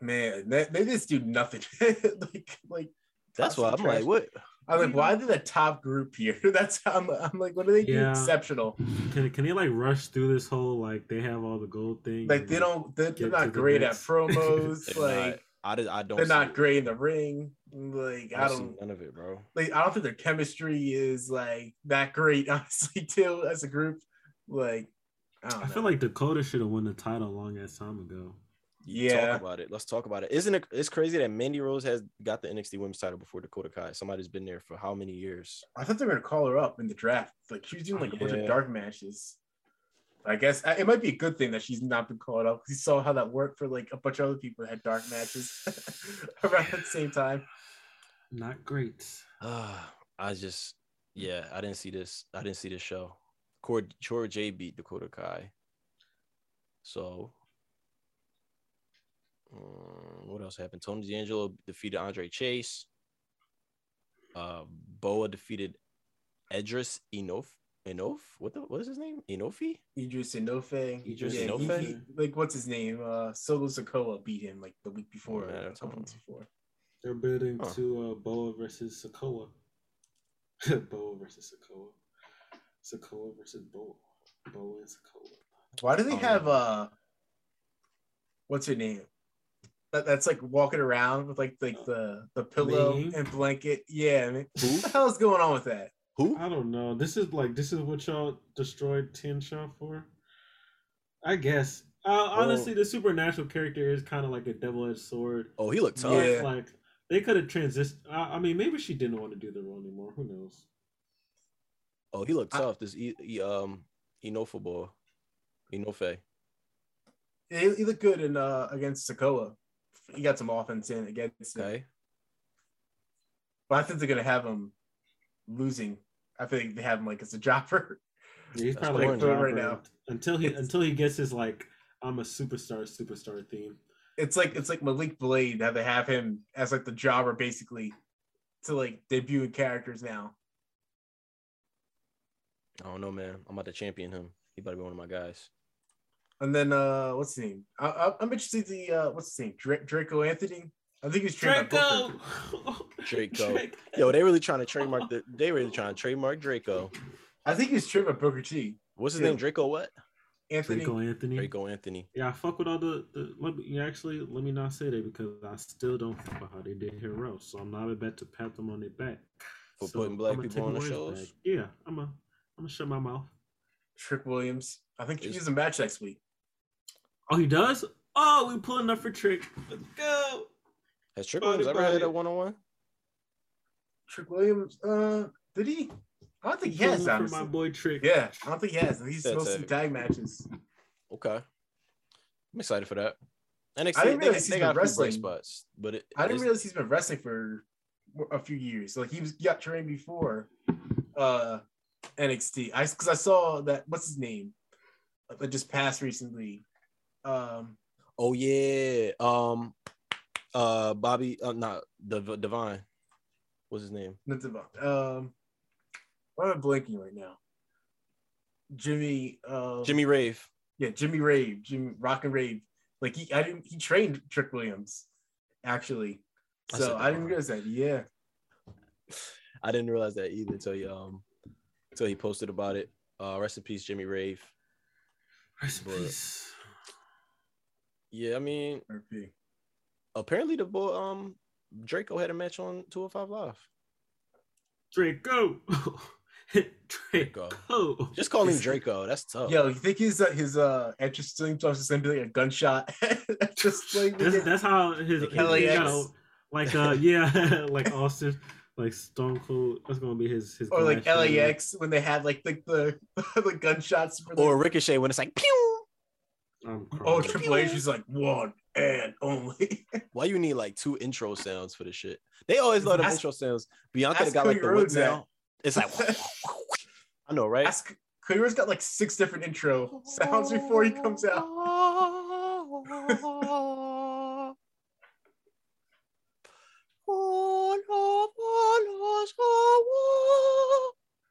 Man, they, they just do nothing. like like That's why I'm toxic like, what? I'm like, why are they the top group here? That's how I'm, I'm like, what do they do Yeah. exceptional? Can can he like rush through this whole like they have all the gold thing? Like they don't, they're, they're Get to not the great at promos. Like not- I, did, I don't. they're not it. great in the ring. Like I I don't see don't, none of it, bro. like I don't think their chemistry is like that great, honestly, too, as a group. Like I. I feel like Dakota should have won the title a long ass time ago. Yeah. Talk about it. Let's talk about it. Isn't it? It's crazy that Mandy Rose has got the NXT Women's title before Dakota Kai. Somebody's been there for how many years? I thought they were gonna call her up in the draft. Like she was doing like a bunch of dark matches. I guess uh, it might be a good thing that she's not been called up. You saw how that worked for like a bunch of other people that had dark matches around the same time. Not great. Ah, I just, yeah, I didn't see this. I didn't see this show. Core, Cora Jade beat Dakota Kai. So, um, what else happened? Tony D'Angelo defeated Andre Chase. Uh, Boa defeated Edris Enof. Enof? What the? What is his name? Enofi? Idris Enofe. Idris yeah, Inofe? he- he- like what's his name? Uh Solo Sikoa beat him like the week before, Yeah, or that's- something before. They're building Huh. to uh, Boa versus Sikoa. Boa versus Sikoa. Sikoa versus Boa. Boa and Sikoa. Why do they Oh, have man. uh what's her name? That, that's like walking around with like like the the pillow Ming? and blanket. Yeah, I mean, Who? what the hell is going on with that? Who? I don't know. This is like this is what y'all destroyed Tian Sha for. I guess. Uh, honestly, the supernatural character is kind of like a double-edged sword. Oh, he looked tough. Yeah. Like they could have transitioned. I, I mean, maybe she didn't want to do the role anymore. Who knows? Oh, he looked I- tough. This e, e, um Enofa boy, Enofe. Yeah, he, he looked good in uh against Sikoa. He got some offense in against him. Okay. But I think they're gonna have him losing. I think they have him like as a jobber. Yeah, he's That's probably boring. like a Right now. until he It's- until he gets his like I'm a superstar superstar theme. It's like it's like Malik Blade how they have him as like the jobber basically to like debut in characters now. I don't know, man. I'm about to champion him. He better be one of my guys. And then uh what's his name? I, I, I'm interested to see uh what's his name? Dra- Draco Anthony. I think he's trained Draco. Draco. Draco. Yo, they really trying to trademark the. They really trying to trademark Draco. I think he's trained by Booker T. What's his Yeah. name? Draco what? Anthony. Draco Anthony. Draco Anthony. Yeah, I fuck with all the, the let me yeah, actually let me not say that because I still don't fuck with how they did Hit Row, so I'm not about to pat them on their back. For putting black I'ma people take on the words shows? back. Yeah, I'm a I'm gonna shut my mouth. Trick Williams. I think he's a match next week. Oh, he does? Oh, we pulling up for Trick. Let's go. Has Trick Williams ever had a one on one? Trick Williams. Uh, did he? I don't think he Pulling has. for Honestly. my boy Trick. Yeah, I don't think he has. He's That's mostly it. tag matches. Okay. I'm excited for that. NXT, I didn't they, realize he's they been got a few bright wrestling. spots, but it, I didn't it's- realize he's been wrestling for a few years. Like he was he got trained before uh NXT. I because I saw that what's his name that just passed recently. Um, Oh yeah. Um. Uh. Bobby. Uh. Not the Divine. What's his name? not the- um, why am I blanking right now? Jimmy. Uh, Jimmy Rave. Yeah, Jimmy Rave, Jimmy Rock and Rave. Like he, I didn't. He trained Trick Williams, actually. So that I didn't realize that. Yeah. I didn't realize that either until he um until he posted about it. Uh. Rest in peace, Jimmy Rave. Rest in peace. Yeah. I mean, RP. apparently the boy um Draco had a match on 205 Live. Draco. Draco. Just call him Draco. That's tough. Yo, you think his uh, his uh entrance theme song is gonna be like a gunshot? Just like That's, that's how his, Like his LAX. you know, like uh yeah, like Austin, like Stone Cold. That's gonna be his his. or like glass shoulder. LAX when they had like the the, the gunshots for the, Or Ricochet when it's like pew. Oh Triple H is like one and only. Why you need like two intro sounds for the shit? They always love the intro sounds. Bianca ask got like Cody the whip Rhodes now. It's like I know, right? Ask Clear's got like six different intro sounds before he comes out.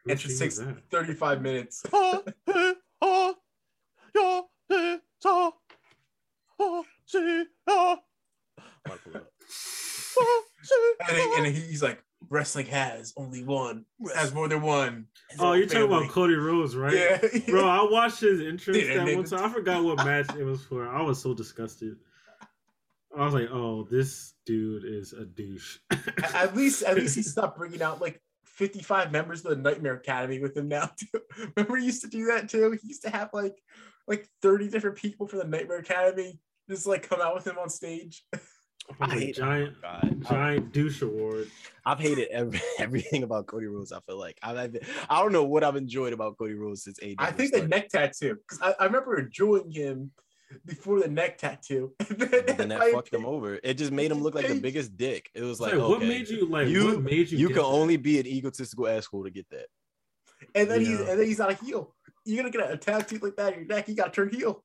Who Entrance sings takes 35 minutes. And, he, and he's like, wrestling has only one, has more than one. Oh, you're talking about Cody Rhodes, right? Yeah, Bro, I watched his entrance Yeah, that one time. I forgot what match it was for. I was so disgusted. I was like, "Oh, this dude is a douche." at least at least he stopped bringing out like 55 members of the Nightmare Academy with him now too. Remember he used to do that too? He used to have like like 30 different people for the Nightmare Academy just like come out with him on stage. I'm I like, hate- giant, oh, God. giant douche award. I've hated every, everything about Cody Rhodes. I feel like I've, I've I don't know what I've enjoyed about Cody Rhodes since AEW. I think the neck tattoo because I, I remember enjoying him before the neck tattoo. And then, But then that I- fucked him over. It just made him look like the biggest dick. It was Like, like, what okay, made you like? you- what made you? you can that? only be an egotistical asshole to get that. And then he's Yeah. and then he's not a heel. You're gonna get a tattoo like that on your neck. You gotta turn heel.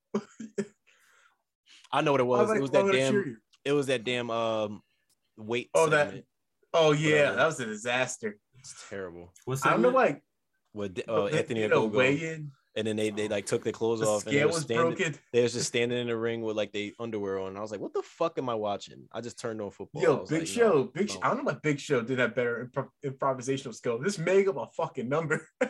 I know what it was. would I- It was that would I cheer damn. It was that damn um weight. Oh, that- Oh yeah, Whatever. that was a disaster. It's terrible. What's that? I don't know segment? why. With uh, Anthony you know, Ogogo, weigh in. and then they they like took their clothes The off and they was, standing, broken. they was just standing in the ring with like they underwear on. I was like, what the fuck am I watching? I just turned on football. Yo, Big like, Show, no, Big. Show. I don't know if Big Show did have better impro- improvisational skill. This made up a fucking number.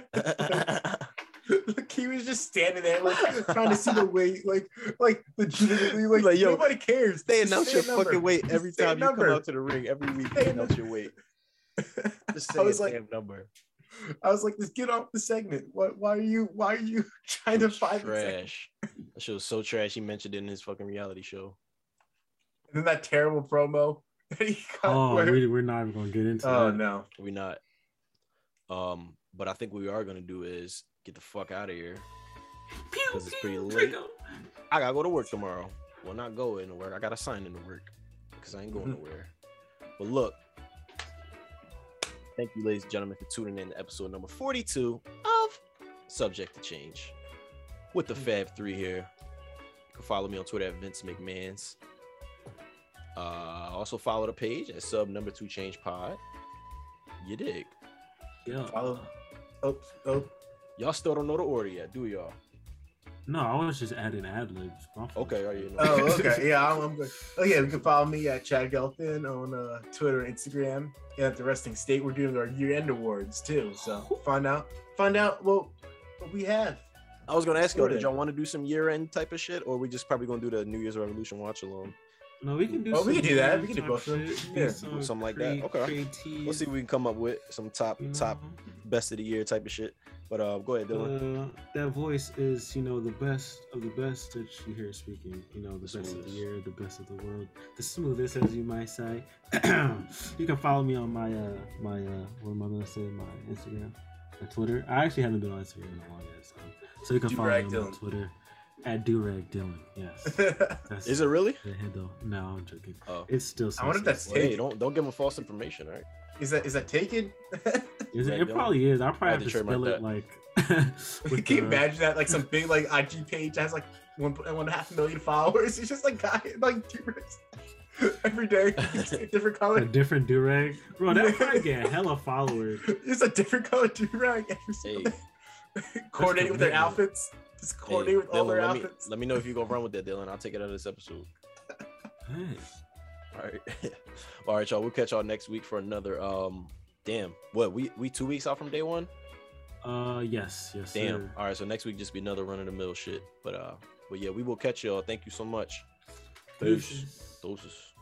like he was just standing there, like trying to see the weight, like, like legitimately, like, Like, yo, nobody cares. They Just announce your number. fucking weight every a time you come out to the ring. Every week they announce your weight. Just say I was a like, damn number. I was like, just get off the segment. What? Why are you? Why are you trying to find trash. That shit was so trash. He mentioned it in his fucking reality show. And then that terrible promo. that he cut Oh, where- we, we're not even gonna get into oh that. no. we're not. Um, but I think what we are gonna do is get the fuck out of here. Pew, 'Cause it's pew, pretty late. I gotta go to work tomorrow. Well, not go into work. I gotta sign into work because I ain't going Mhm. nowhere. But look, thank you, ladies and gentlemen, for tuning in to episode number 42 of Subject to Change with the Fab Three here. You can follow me on Twitter at Vince McMahon's. Uh, also follow the page at sub number two change pod. You dig? Yeah. Follow. Oh, oh. Y'all still don't know the order yet, do y'all? No, I was just adding ad libs. Okay, are you? Know? Oh, okay. Yeah, I'm, I'm good. Oh, yeah. You can follow me at Chad Gelfin on uh, Twitter and Instagram. And at the Wrestling State, we're doing our year-end awards too. So find out, find out what what we have. I was gonna ask y'all, did y'all want to do some year-end type of shit, or we just probably gonna do the New Year's Revolution watch along? No, we can do. Oh, we can do that. We can do both of them. shit, Yeah. some Something like that. Okay. creative, Let's see what we can come up with some top you top best of the year type of shit. But uh, go ahead, Dylan. Uh, that voice is, you know, the best of the best that you hear speaking. You know, the The best of the year, the best of the world, the smoothest, as you might say. you can follow me on my uh my uh what am I gonna say? My Instagram and Twitter. I actually haven't been on Instagram in a long ass time, so you can follow me on Dylan. Twitter at Durag Dylan. Yes, that's Is it really? the handle. No, I'm joking. Oh, It's still. I wonder if that's Sensei. hey, don't don't give them false information, all right? Is that is that taken? Is it, it probably is. I'll probably I have to to spell it that. like. Can with you the- imagine that? Like some big like IG page has like one one and a half million followers. It's just like guy like two every day, different color. a color. different durag, bro. That probably get hella followers. It's a different color durag every Hey, single day. Coordinate with their outfits. Just hey coordinate with all their let me let me know if you go run with that, Dylan. I'll take it out of this episode. Hey. All right, all right, y'all. We'll catch y'all next week for another. Um, damn, what we we two weeks out from day one. Uh, yes, yes. Damn. sir. All right, so next week just be another run of the mill shit. But uh, but yeah, we will catch y'all. Thank you so much. Peace. Deuces. Doses.